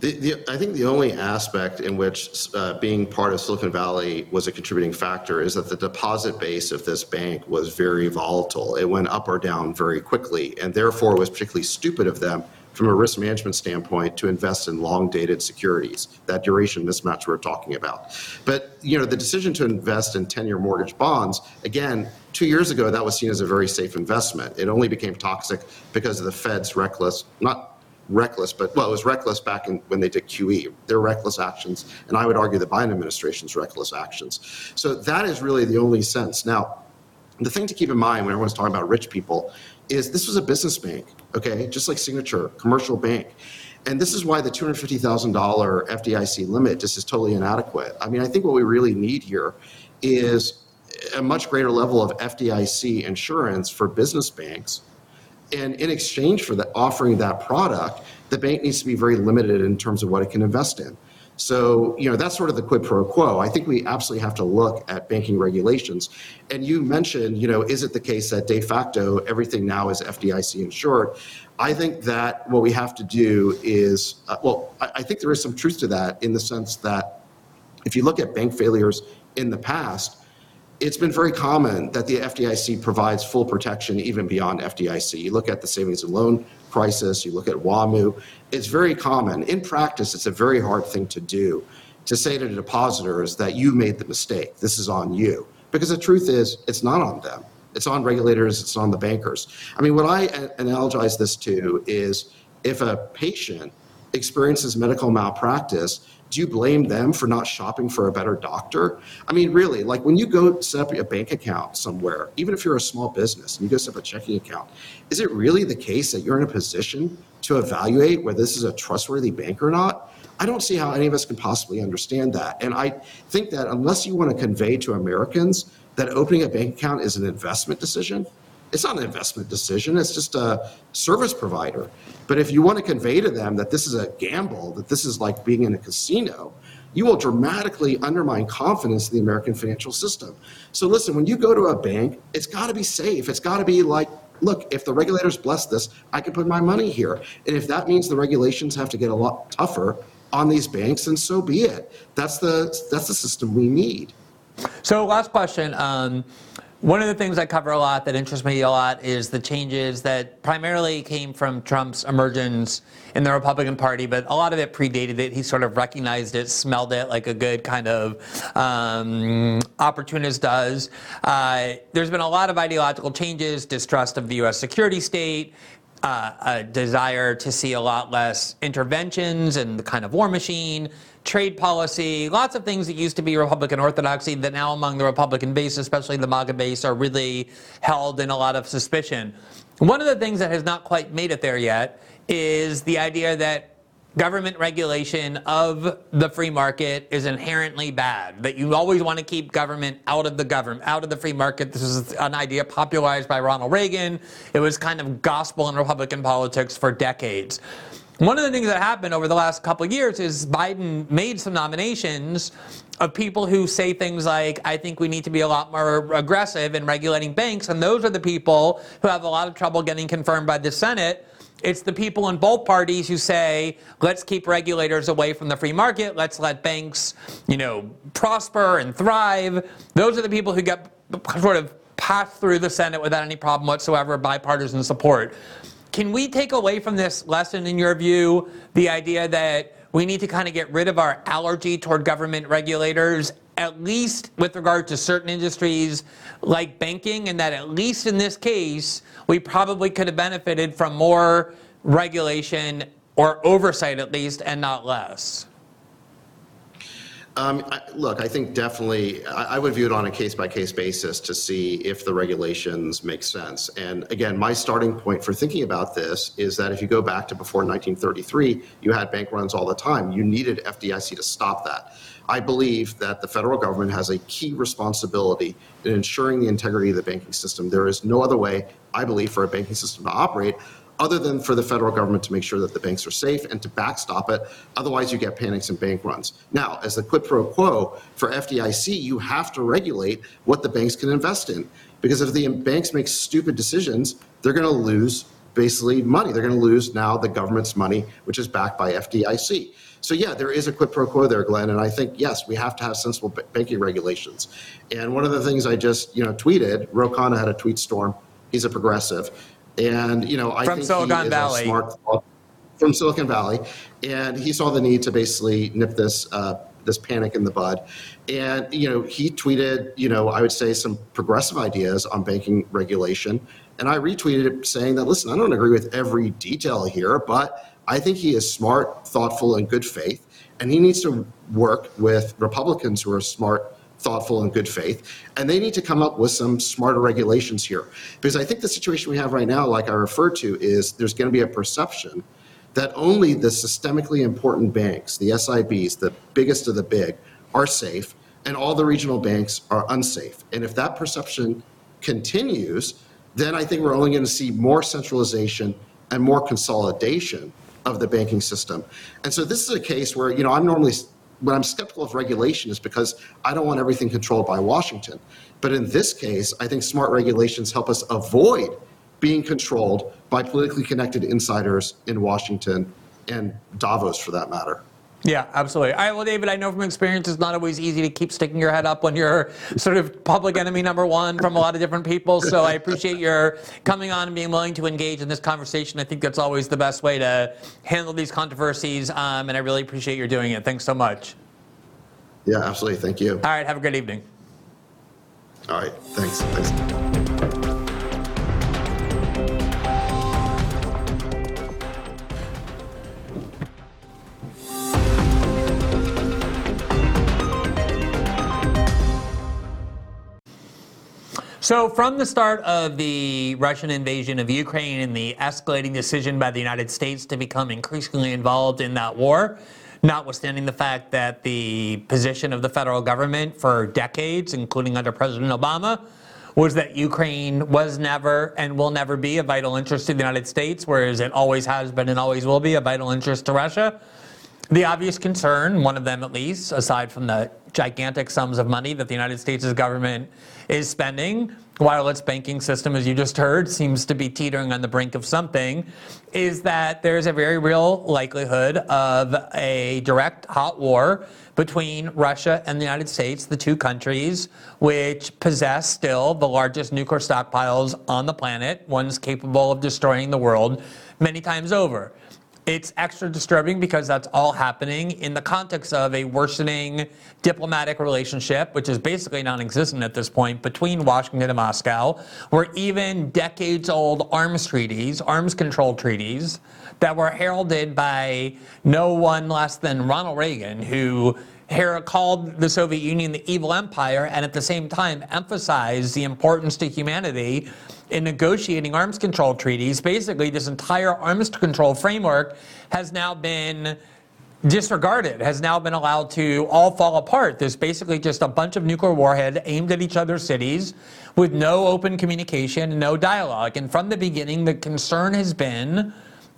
The, the, I think the only aspect in which uh, being part of Silicon Valley was a contributing factor is that the deposit base of this bank was very volatile. It went up or down very quickly, and therefore it was particularly stupid of them from a risk management standpoint to invest in long dated securities, that duration mismatch we are talking about. But you know, the decision to invest in 10 year mortgage bonds, again, two years ago, that was seen as a very safe investment. It only became toxic because of the Fed's reckless, not reckless, but well, it was reckless back in, when they did QE. Their reckless actions, and I would argue the Biden administration's reckless actions. So that is really the only sense. Now, the thing to keep in mind when everyone's talking about rich people is this was a business bank, okay, just like Signature, commercial bank. And this is why the $250,000 FDIC limit just is totally inadequate. I mean, I think what we really need here is a much greater level of FDIC insurance for business banks and in exchange for the, offering that product, the bank needs to be very limited in terms of what it can invest in. So, you know, that's sort of the quid pro quo. I think we absolutely have to look at banking regulations. And you mentioned, you know, is it the case that de facto everything now is FDIC insured? I think that what we have to do is, uh, well, I, I think there is some truth to that in the sense that if you look at bank failures in the past, it's been very common that the FDIC provides full protection even beyond FDIC. You look at the savings and loan crisis, you look at WAMU, it's very common. In practice, it's a very hard thing to do to say to depositors that you made the mistake, this is on you. Because the truth is, it's not on them. It's on regulators, it's on the bankers. I mean, what I analogize this to is if a patient experiences medical malpractice, do you blame them for not shopping for a better doctor? I mean, really, like when you go set up a bank account somewhere, even if you're a small business and you go set up a checking account, is it really the case that you're in a position to evaluate whether this is a trustworthy bank or not? I don't see how any of us can possibly understand that. And I think that unless you want to convey to Americans that opening a bank account is an investment decision, it's not an investment decision, it's just a service provider. But if you want to convey to them that this is a gamble, that this is like being in a casino, you will dramatically undermine confidence in the American financial system. So listen, when you go to a bank, it's got to be safe. It's got to be like, look, if the regulators bless this, I can put my money here. And if that means the regulations have to get a lot tougher on these banks, then so be it. That's the that's the system we need. So last question. Um, one of the things I cover a lot that interests me a lot is the changes that primarily came from Trump's emergence in the Republican Party, but a lot of it predated it. He sort of recognized it, smelled it like a good kind of um, opportunist does. Uh, there's been a lot of ideological changes, distrust of the U.S. security state, uh, a desire to see a lot less interventions and the kind of war machine, trade policy, lots of things that used to be Republican orthodoxy that now among the Republican base, especially the MAGA base, are really held in a lot of suspicion. One of the things that has not quite made it there yet is the idea that government regulation of the free market is inherently bad that you always want to keep government out of the government out of the free market. This is an idea popularized by ronald reagan. It was kind of gospel in republican politics for decades one of the things that happened over the last couple of years is Biden made some nominations of people who say things like, I think we need to be a lot more aggressive in regulating banks. And those are the people who have a lot of trouble getting confirmed by the Senate. It's the people in both parties who say, let's keep regulators away from the free market. Let's let banks, you know, prosper and thrive. Those are the people who get sort of passed through the Senate without any problem whatsoever, bipartisan support. Can we take away from this lesson, in your view, the idea that we need to kind of get rid of our allergy toward government regulators at least with regard to certain industries like banking, and that at least in this case, we probably could have benefited from more regulation or oversight at least, and not less? Um, I, look, I think definitely, I, I, would view it on a case by case basis to see if the regulations make sense. And again, my starting point for thinking about this is that if you go back to before 1933, you had bank runs all the time. You needed FDIC to stop that. I believe that the federal government has a key responsibility in ensuring the integrity of the banking system. There is no other way, I believe, for a banking system to operate other than for the federal government to make sure that the banks are safe and to backstop it. Otherwise, you get panics and bank runs. Now, as the quid pro quo for FDIC, you have to regulate what the banks can invest in. Because if the banks make stupid decisions, they're going to lose basically money. They're going to lose now the government's money, which is backed by FDIC. So yeah, there is a quid pro quo there, Glenn, and I think yes, we have to have sensible banking regulations. And one of the things I just you know tweeted, Ro Khanna had a tweet storm. He's a progressive, and you know, I from think Silicon he Valley. Is a smart, from Silicon Valley, and he saw the need to basically nip this uh, this panic in the bud. And you know, he tweeted, you know, I would say some progressive ideas on banking regulation, and I retweeted it saying that, listen, I don't agree with every detail here, but I think he is smart, thoughtful, and good faith, and he needs to work with Republicans who are smart thoughtful and good faith. And they need to come up with some smarter regulations here. Because I think the situation we have right now, like I referred to, is there's going to be a perception that only the systemically important banks, the SIBs, the biggest of the big, are safe, and all the regional banks are unsafe. And if that perception continues, then I think we're only going to see more centralization and more consolidation of the banking system. And so this is a case where, you know, I'm normally when I'm skeptical of regulation is because I don't want everything controlled by Washington. But in this case, I think smart regulations help us avoid being controlled by politically connected insiders in Washington and Davos for that matter. Yeah, absolutely. All right, well, David, I know from experience it's not always easy to keep sticking your head up when you're sort of public enemy number one from a lot of different people. So I appreciate your coming on and being willing to engage in this conversation. I think that's always the best way to handle these controversies, um, and I really appreciate your doing it. Thanks so much. Yeah, absolutely. Thank you. All right, have a great evening. All right, thanks. Thanks. So, from the start of the Russian invasion of Ukraine and the escalating decision by the United States to become increasingly involved in that war, notwithstanding the fact that the position of the federal government for decades, including under President Obama, was that Ukraine was never and will never be a vital interest to the United States, whereas it always has been and always will be a vital interest to Russia. The obvious concern, one of them at least, aside from the gigantic sums of money that the United States government is spending, while its banking system, as you just heard, seems to be teetering on the brink of something, is that there's a very real likelihood of a direct hot war between Russia and the United States, the two countries which possess still the largest nuclear stockpiles on the planet, ones capable of destroying the world many times over. It's extra disturbing because that's all happening in the context of a worsening diplomatic relationship, which is basically non existent at this point, between Washington and Moscow, where even decades old arms treaties, arms control treaties, that were heralded by no one less than Ronald Reagan, who called the Soviet Union the evil empire and at the same time emphasized the importance to humanity in negotiating arms control treaties. Basically, this entire arms control framework has now been disregarded, has now been allowed to all fall apart. There's basically just a bunch of nuclear warhead aimed at each other's cities with no open communication no dialogue. And from the beginning, the concern has been,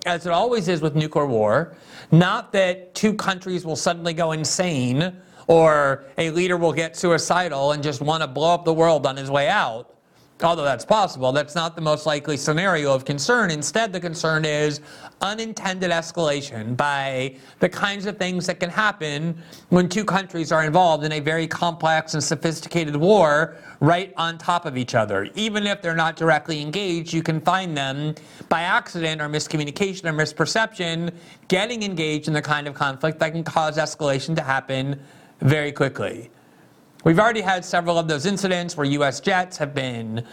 as it always is with nuclear war, not that two countries will suddenly go insane or a leader will get suicidal and just want to blow up the world on his way out although that's possible, that's not the most likely scenario of concern. Instead, the concern is unintended escalation by the kinds of things that can happen when two countries are involved in a very complex and sophisticated war right on top of each other. Even if they're not directly engaged, you can find them by accident or miscommunication or misperception getting engaged in the kind of conflict that can cause escalation to happen very quickly. We've already had several of those incidents where U.S. jets have been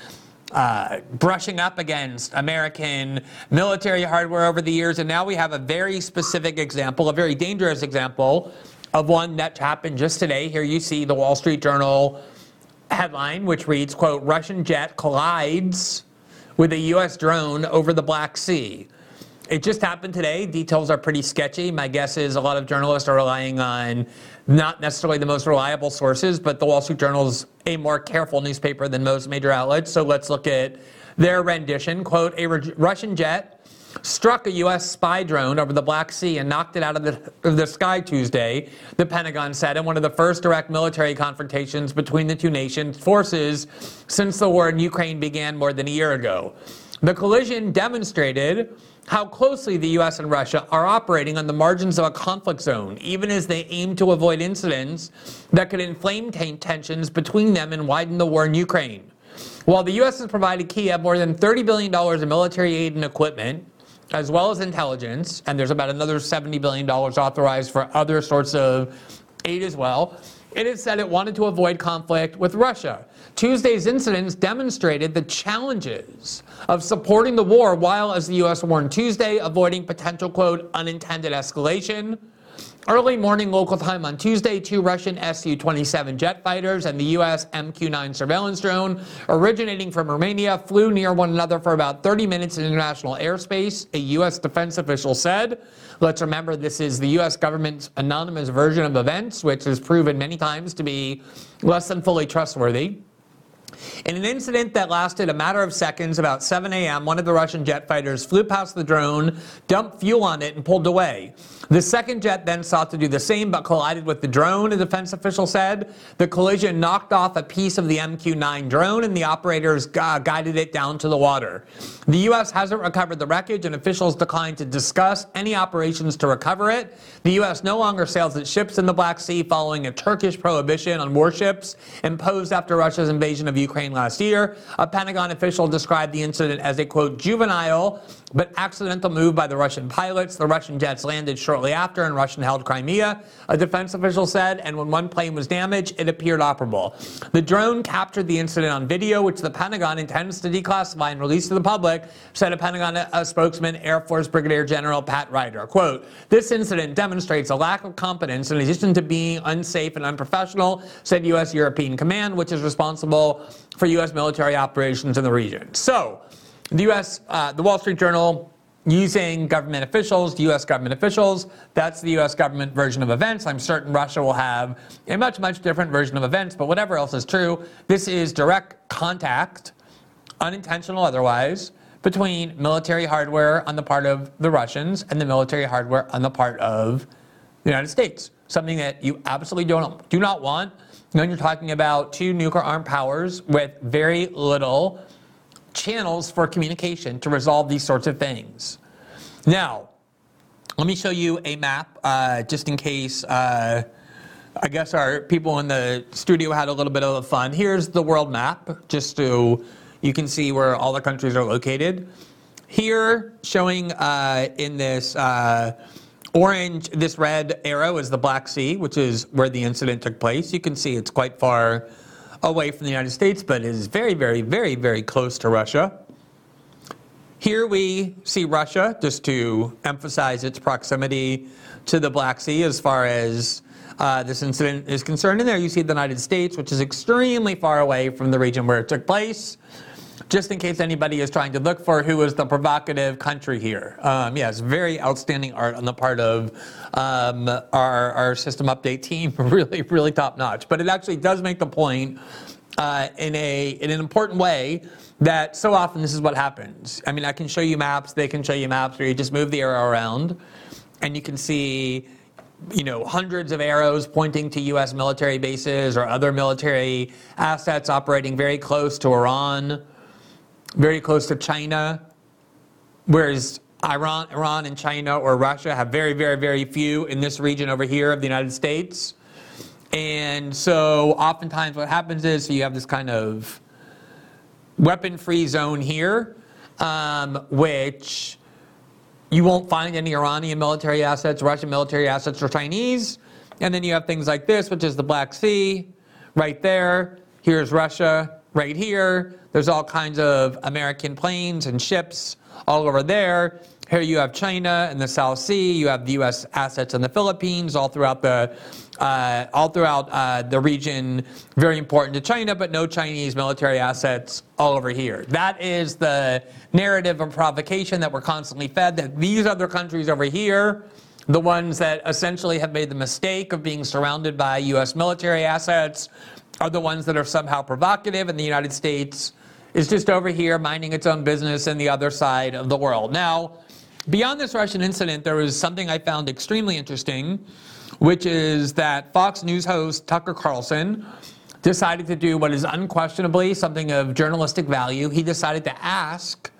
uh, brushing up against American military hardware over the years, and now we have a very specific example, a very dangerous example of one that happened just today. Here you see the Wall Street Journal headline, which reads, quote, Russian jet collides with a U.S. drone over the Black Sea. It just happened today. Details are pretty sketchy. My guess is a lot of journalists are relying on not necessarily the most reliable sources, but the Wall Street Journal is a more careful newspaper than most major outlets. So let's look at their rendition. Quote, a Russian jet struck a U.S. spy drone over the Black Sea and knocked it out of the, of the sky Tuesday, the Pentagon said, in one of the first direct military confrontations between the two nations' forces since the war in Ukraine began more than a year ago. The collision demonstrated how closely the U.S. and Russia are operating on the margins of a conflict zone, even as they aim to avoid incidents that could inflame tensions between them and widen the war in Ukraine. While the U.S. has provided Kiev more than $30 billion in military aid and equipment, as well as intelligence, and there's about another $70 billion authorized for other sorts of aid as well. It has said it wanted to avoid conflict with Russia. Tuesday's incidents demonstrated the challenges of supporting the war while, as the U.S. warned Tuesday, avoiding potential, quote, unintended escalation. Early morning local time on Tuesday, two Russian Su 27 jet fighters and the U.S. MQ 9 surveillance drone, originating from Romania, flew near one another for about 30 minutes in international airspace, a U.S. defense official said. Let's remember this is the U.S. government's anonymous version of events, which has proven many times to be less than fully trustworthy. In an incident that lasted a matter of seconds, about 7 a.m., one of the Russian jet fighters flew past the drone, dumped fuel on it, and pulled away. The second jet then sought to do the same but collided with the drone, a defense official said. The collision knocked off a piece of the MQ 9 drone, and the operators uh, guided it down to the water. The U.S. hasn't recovered the wreckage, and officials declined to discuss any operations to recover it. The U.S. no longer sails its ships in the Black Sea following a Turkish prohibition on warships imposed after Russia's invasion of Ukraine last year. A Pentagon official described the incident as a, quote, juvenile but accidental move by the Russian pilots. The Russian jets landed shortly after in Russian held Crimea, a defense official said, and when one plane was damaged, it appeared operable. The drone captured the incident on video, which the Pentagon intends to declassify and release to the public, said a Pentagon a spokesman, Air Force Brigadier General Pat Ryder. Quote, this incident demonstrates a lack of competence in addition to being unsafe and unprofessional, said U.S. European Command, which is responsible for U.S. military operations in the region. So, the U.S., uh, the Wall Street Journal, using government officials, U.S. government officials. That's the U.S. government version of events. I'm certain Russia will have a much, much different version of events, but whatever else is true, this is direct contact, unintentional otherwise, between military hardware on the part of the Russians and the military hardware on the part of the United States. Something that you absolutely don't, do not want when you're talking about two nuclear armed powers with very little channels for communication to resolve these sorts of things. Now, let me show you a map uh, just in case. Uh, I guess our people in the studio had a little bit of fun. Here's the world map, just so you can see where all the countries are located. Here, showing uh, in this uh, orange, this red arrow is the Black Sea, which is where the incident took place. You can see it's quite far away from the United States, but is very, very, very, very close to Russia. Here we see Russia, just to emphasize its proximity to the Black Sea as far as uh, this incident is concerned. And there you see the United States, which is extremely far away from the region where it took place just in case anybody is trying to look for who is the provocative country here. Um, yes, very outstanding art on the part of um, our, our system update team. really, really top notch. But it actually does make the point uh, in, a, in an important way that so often this is what happens. I mean, I can show you maps, they can show you maps where you just move the arrow around and you can see you know, hundreds of arrows pointing to U.S. military bases or other military assets operating very close to Iran very close to China, whereas Iran, Iran and China or Russia have very, very, very few in this region over here of the United States. And so oftentimes what happens is so you have this kind of weapon-free zone here, um, which you won't find any Iranian military assets, Russian military assets, or Chinese. And then you have things like this, which is the Black Sea, right there. Here's Russia right here. There's all kinds of American planes and ships all over there. Here you have China and the South Sea. You have the U.S. assets in the Philippines, all throughout the uh, all throughout uh, the region. Very important to China, but no Chinese military assets all over here. That is the narrative of provocation that we're constantly fed. That these other countries over here, the ones that essentially have made the mistake of being surrounded by U.S. military assets, are the ones that are somehow provocative, and the United States is just over here minding its own business in the other side of the world. Now Beyond this Russian incident, there was something I found extremely interesting, which is that Fox News host Tucker Carlson decided to do what is unquestionably something of journalistic value. He decided to ask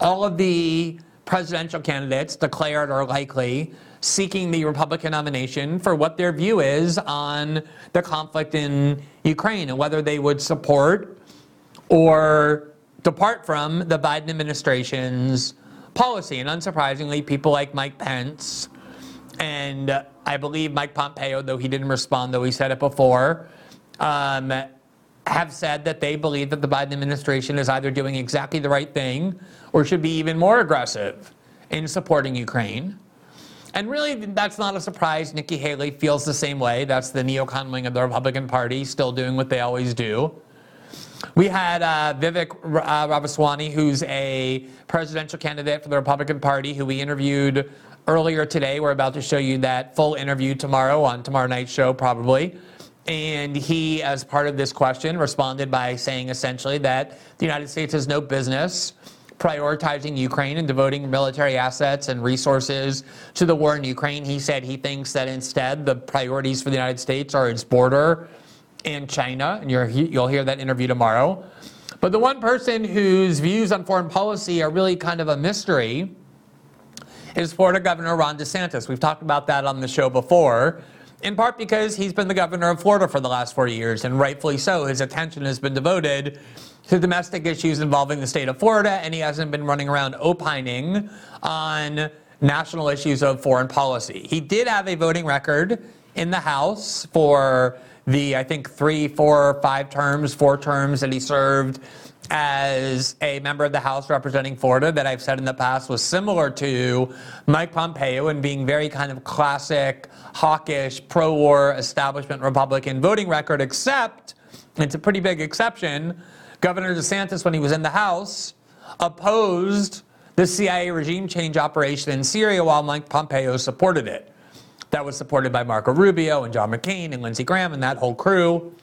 all of the presidential candidates, declared or likely, seeking the Republican nomination for what their view is on the conflict in Ukraine and whether they would support or depart from the Biden administration's policy. And unsurprisingly, people like Mike Pence and uh, I believe Mike Pompeo, though he didn't respond, though he said it before, um, have said that they believe that the Biden administration is either doing exactly the right thing or should be even more aggressive in supporting Ukraine. And really, that's not a surprise. Nikki Haley feels the same way. That's the neocon wing of the Republican Party, still doing what they always do. We had uh, Vivek uh, Ramaswamy, who's a presidential candidate for the Republican Party, who we interviewed earlier today. We're about to show you that full interview tomorrow on tomorrow night's show, probably. And he, as part of this question, responded by saying essentially that the United States has no business prioritizing Ukraine and devoting military assets and resources to the war in Ukraine. He said he thinks that instead the priorities for the United States are its border and China, and you'll hear that interview tomorrow. But the one person whose views on foreign policy are really kind of a mystery is Florida Governor Ron DeSantis. We've talked about that on the show before, in part because he's been the governor of Florida for the last four years, and rightfully so. His attention has been devoted to domestic issues involving the state of Florida, and he hasn't been running around opining on national issues of foreign policy. He did have a voting record in the House for the, I think, three, four, five terms, four terms that he served as a member of the House representing Florida that I've said in the past was similar to Mike Pompeo and being very kind of classic, hawkish, pro war establishment Republican voting record, except, it's a pretty big exception, Governor DeSantis, when he was in the House, opposed the CIA regime change operation in Syria while Mike Pompeo supported it that was supported by Marco Rubio and John McCain and Lindsey Graham and that whole crew.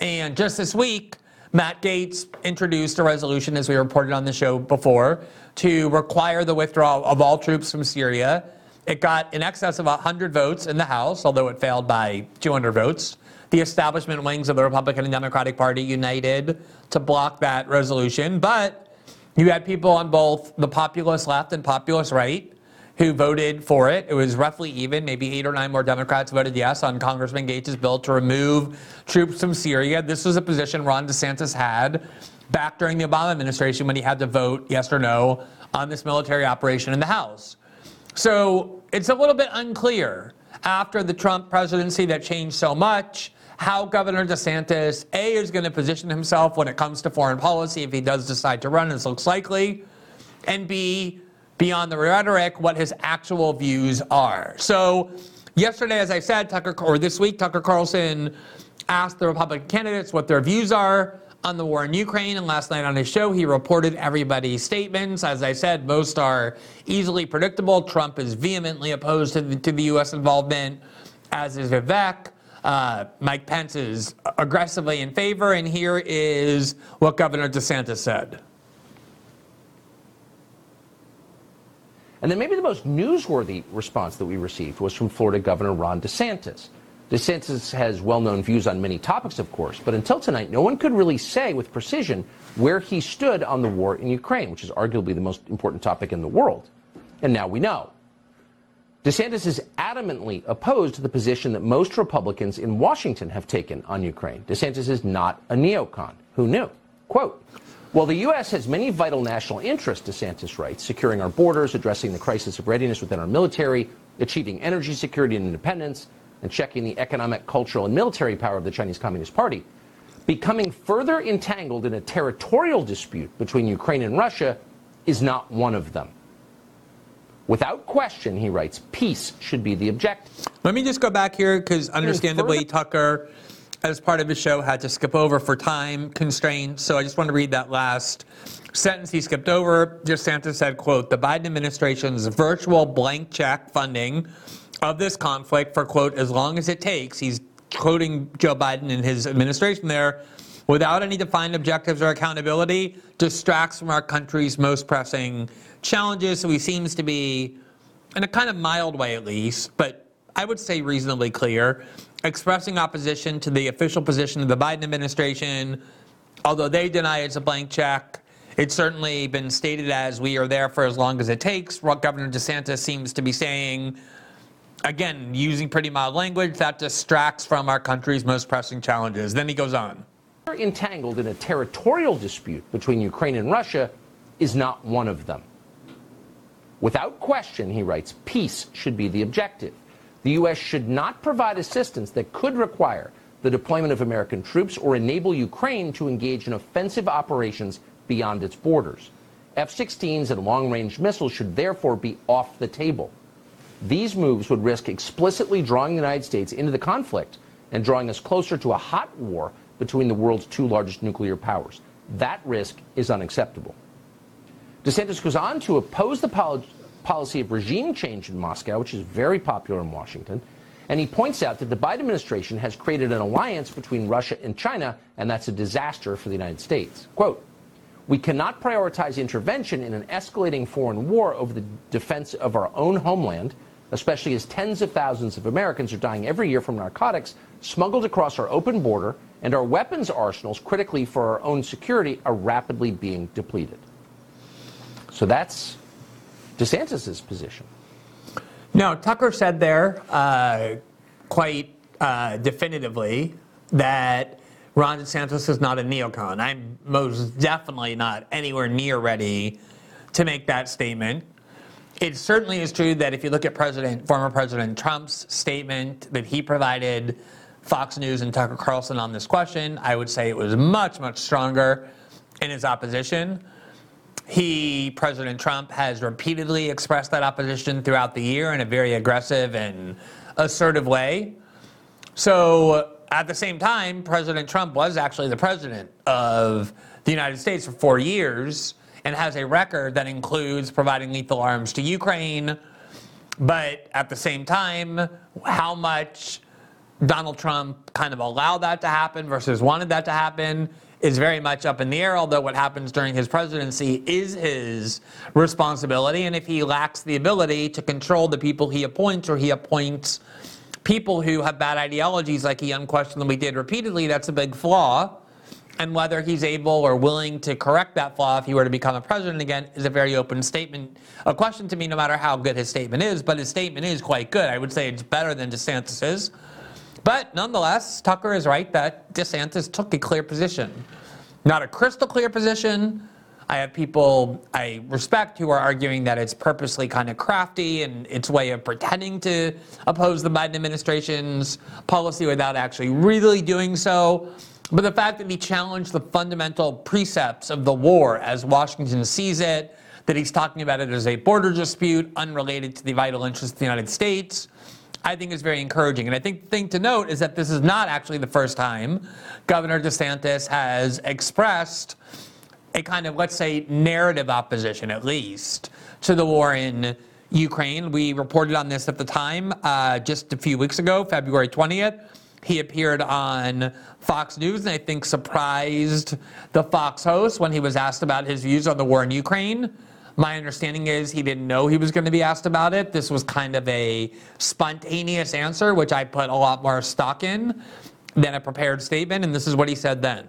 And just this week, Matt Gaetz introduced a resolution, as we reported on the show before, to require the withdrawal of all troops from Syria. It got in excess of 100 votes in the House, although it failed by 200 votes. The establishment wings of the Republican and Democratic Party united to block that resolution. But you had people on both the populist left and populist right who voted for it. It was roughly even. Maybe eight or nine more Democrats voted yes on Congressman Gaetz' bill to remove troops from Syria. This was a position Ron DeSantis had back during the Obama administration when he had to vote yes or no on this military operation in the House. So it's a little bit unclear after the Trump presidency that changed so much how Governor DeSantis, A, is going to position himself when it comes to foreign policy if he does decide to run, as looks likely, and B, beyond the rhetoric what his actual views are. So, yesterday, as I said, Tucker, or this week, Tucker Carlson asked the Republican candidates what their views are on the war in Ukraine. And last night on his show, he reported everybody's statements. As I said, most are easily predictable. Trump is vehemently opposed to the, to the U.S. involvement, as is Vivek. Uh, Mike Pence is aggressively in favor. And here is what Governor DeSantis said. And then maybe the most newsworthy response that we received was from Florida Governor Ron DeSantis. DeSantis has well known views on many topics, of course, but until tonight, no one could really say with precision where he stood on the war in Ukraine, which is arguably the most important topic in the world. And now we know. DeSantis is adamantly opposed to the position that most Republicans in Washington have taken on Ukraine. DeSantis is not a neocon. Who knew? Quote, well, the U.S. has many vital national interests, DeSantis writes, securing our borders, addressing the crisis of readiness within our military, achieving energy security and independence, and checking the economic, cultural, and military power of the Chinese Communist Party. Becoming further entangled in a territorial dispute between Ukraine and Russia is not one of them. Without question, he writes, peace should be the objective. Let me just go back here because understandably, Tucker, as part of his show, had to skip over for time constraints. So I just want to read that last sentence he skipped over. DeSantis said, quote, the Biden administration's virtual blank check funding of this conflict for, quote, as long as it takes, he's quoting Joe Biden and his administration there, without any defined objectives or accountability, distracts from our country's most pressing challenges. So he seems to be, in a kind of mild way at least, but I would say reasonably clear, expressing opposition to the official position of the Biden administration. Although they deny it's a blank check, it's certainly been stated as we are there for as long as it takes. What Governor DeSantis seems to be saying, again, using pretty mild language, that distracts from our country's most pressing challenges. Then he goes on. Entangled in a territorial dispute between Ukraine and Russia is not one of them. Without question, he writes, peace should be the objective. The U.S. should not provide assistance that could require the deployment of American troops or enable Ukraine to engage in offensive operations beyond its borders. F 16s and long range missiles should therefore be off the table. These moves would risk explicitly drawing the United States into the conflict and drawing us closer to a hot war between the world's two largest nuclear powers. That risk is unacceptable. DeSantis goes on to oppose the pol- policy of regime change in Moscow, which is very popular in Washington. And he points out that the Biden administration has created an alliance between Russia and China, and that's a disaster for the United States. Quote, we cannot prioritize intervention in an escalating foreign war over the defense of our own homeland, especially as tens of thousands of Americans are dying every year from narcotics smuggled across our open border, and our weapons arsenals, critically for our own security, are rapidly being depleted. So that's DeSantis' position. No, Tucker said there uh, quite uh, definitively that Ron DeSantis is not a neocon. I'm most definitely not anywhere near ready to make that statement. It certainly is true that if you look at President, former President Trump's statement that he provided Fox News and Tucker Carlson on this question, I would say it was much, much stronger in his opposition. He, President Trump, has repeatedly expressed that opposition throughout the year in a very aggressive and assertive way. So, at the same time, President Trump was actually the president of the United States for four years and has a record that includes providing lethal arms to Ukraine. But at the same time, how much Donald Trump kind of allowed that to happen versus wanted that to happen is very much up in the air, although what happens during his presidency is his responsibility. And if he lacks the ability to control the people he appoints or he appoints people who have bad ideologies like he unquestionably did repeatedly, that's a big flaw. And whether he's able or willing to correct that flaw if he were to become a president again is a very open statement. A question to me, no matter how good his statement is, but his statement is quite good. I would say it's better than DeSantis's. But nonetheless, Tucker is right that DeSantis took a clear position. Not a crystal clear position. I have people I respect who are arguing that it's purposely kind of crafty and its way of pretending to oppose the Biden administration's policy without actually really doing so. But the fact that he challenged the fundamental precepts of the war as Washington sees it, that he's talking about it as a border dispute unrelated to the vital interests of the United States, I think is very encouraging. And I think the thing to note is that this is not actually the first time Governor DeSantis has expressed a kind of, let's say, narrative opposition, at least, to the war in Ukraine. We reported on this at the time uh, just a few weeks ago, February 20th. He appeared on Fox News and I think surprised the Fox host when he was asked about his views on the war in Ukraine. My understanding is he didn't know he was going to be asked about it. This was kind of a spontaneous answer, which I put a lot more stock in than a prepared statement, and this is what he said then.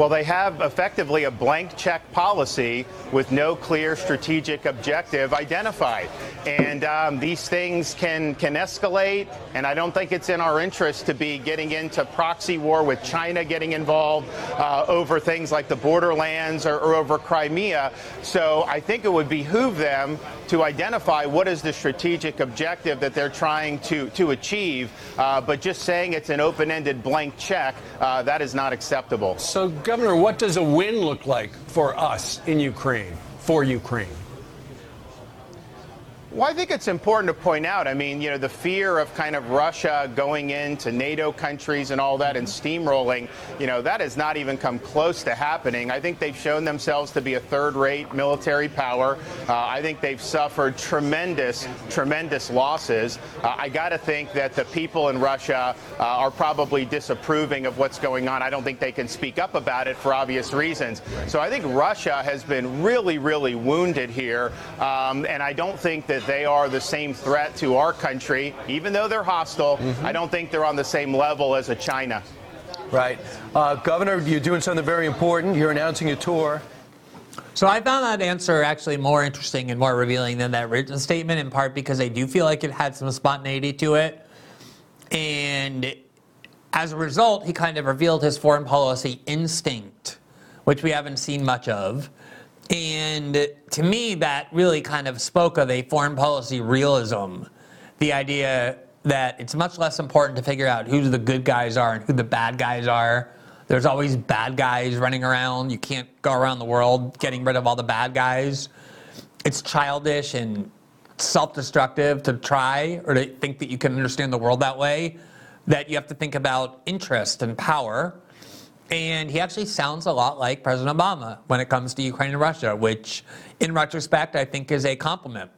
Well, they have effectively a blank check policy with no clear strategic objective identified. And um, these things can, can escalate, and I don't think it's in our interest to be getting into proxy war with China getting involved uh, over things like the borderlands or, or over Crimea. So I think it would behoove them to identify what is the strategic objective that they're trying to, to achieve. Uh, but just saying it's an open ended blank check, uh, that is not acceptable. So, Governor, what does a win look like for us in Ukraine, for Ukraine? Well, I think it's important to point out. I mean, you know, the fear of kind of Russia going into NATO countries and all that and steamrolling, you know, that has not even come close to happening. I think they've shown themselves to be a third rate military power. Uh, I think they've suffered tremendous, tremendous losses. Uh, I got to think that the people in Russia uh, are probably disapproving of what's going on. I don't think they can speak up about it for obvious reasons. So I think Russia has been really, really wounded here. Um, and I don't think that that they are the same threat to our country, even though they're hostile. Mm-hmm. I don't think they're on the same level as a China. Right. Uh, Governor, you're doing something very important. You're announcing a tour. So I found that answer actually more interesting and more revealing than that written statement, in part because I do feel like it had some spontaneity to it. And as a result, he kind of revealed his foreign policy instinct, which we haven't seen much of. And to me, that really kind of spoke of a foreign policy realism. The idea that it's much less important to figure out who the good guys are and who the bad guys are. There's always bad guys running around. You can't go around the world getting rid of all the bad guys. It's childish and self destructive to try or to think that you can understand the world that way. That you have to think about interest and power and he actually sounds a lot like President Obama when it comes to Ukraine and Russia, which, in retrospect, I think is a compliment.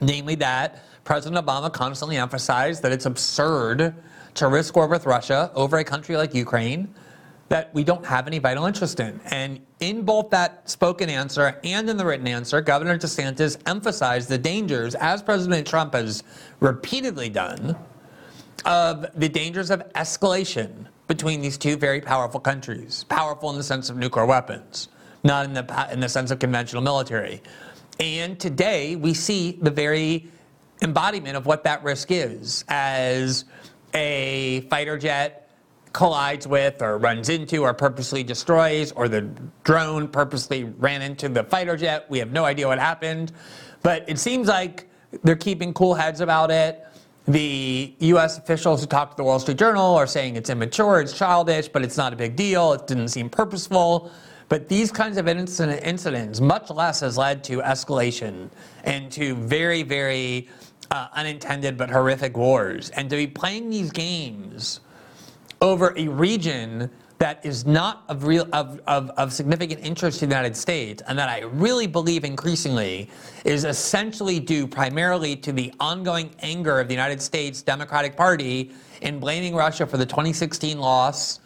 Namely, that President Obama constantly emphasized that it's absurd to risk war with Russia over a country like Ukraine that we don't have any vital interest in. And in both that spoken answer and in the written answer, Governor DeSantis emphasized the dangers, as President Trump has repeatedly done, of the dangers of escalation between these two very powerful countries. Powerful in the sense of nuclear weapons, not in the, in the sense of conventional military. And today we see the very embodiment of what that risk is as a fighter jet collides with or runs into or purposely destroys or the drone purposely ran into the fighter jet. We have no idea what happened. But it seems like they're keeping cool heads about it. The U.S. officials who talked to the Wall Street Journal are saying it's immature, it's childish, but it's not a big deal. It didn't seem purposeful. But these kinds of incident, incidents, much less, has led to escalation and to very, very uh, unintended but horrific wars. And to be playing these games over a region that is not of real of, of, of significant interest to the United States, and that I really believe increasingly is essentially due primarily to the ongoing anger of the United States Democratic Party in blaming Russia for the 2016 loss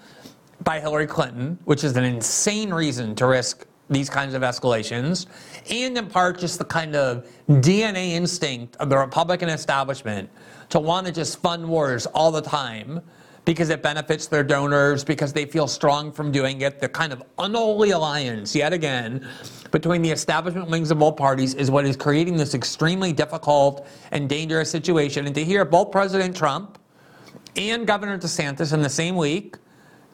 by Hillary Clinton, which is an insane reason to risk these kinds of escalations, and in part just the kind of DNA instinct of the Republican establishment to want to just fund wars all the time because it benefits their donors, because they feel strong from doing it. The kind of unholy alliance, yet again, between the establishment wings of both parties is what is creating this extremely difficult and dangerous situation. And to hear both President Trump and Governor DeSantis in the same week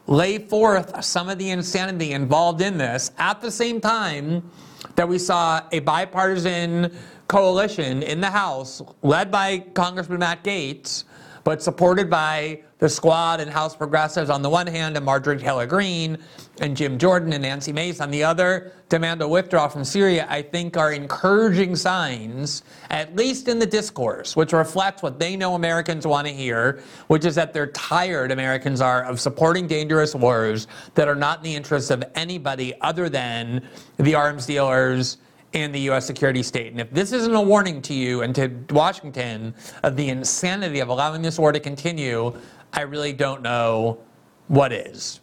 lay forth some of the insanity involved in this at the same time that we saw a bipartisan coalition in the House led by Congressman Matt Gaetz, but supported by the squad and House progressives on the one hand, and Marjorie Taylor Greene and Jim Jordan and Nancy Mace on the other, demand a withdrawal from Syria, I think are encouraging signs, at least in the discourse, which reflects what they know Americans want to hear, which is that they're tired, Americans are, of supporting dangerous wars that are not in the interests of anybody other than the arms dealers and the U.S. security state. And if this isn't a warning to you and to Washington of the insanity of allowing this war to continue, I really don't know what is.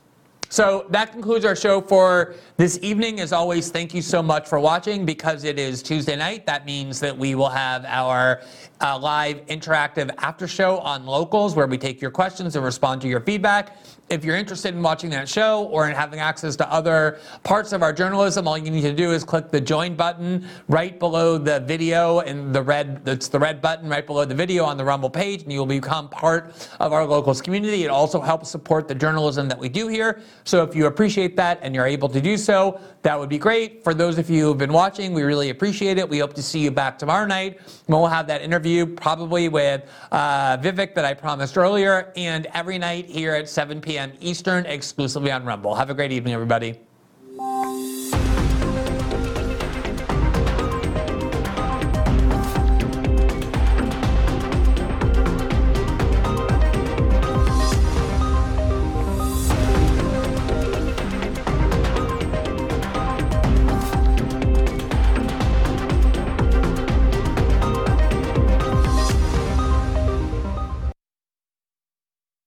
So that concludes our show for this evening. As always, thank you so much for watching. Because it is Tuesday night, that means that we will have our uh, live interactive after show on locals where we take your questions and respond to your feedback. If you're interested in watching that show or in having access to other parts of our journalism, all you need to do is click the join button right below the video and the red, that's the red button right below the video on the Rumble page, and you'll become part of our locals community. It also helps support the journalism that we do here. So if you appreciate that and you're able to do so, that would be great. For those of you who've been watching, we really appreciate it. We hope to see you back tomorrow night when we'll have that interview, probably with uh, Vivek that I promised earlier, and every night here at 7 p.m p.m. Eastern exclusively on Rumble. Have a great evening, everybody.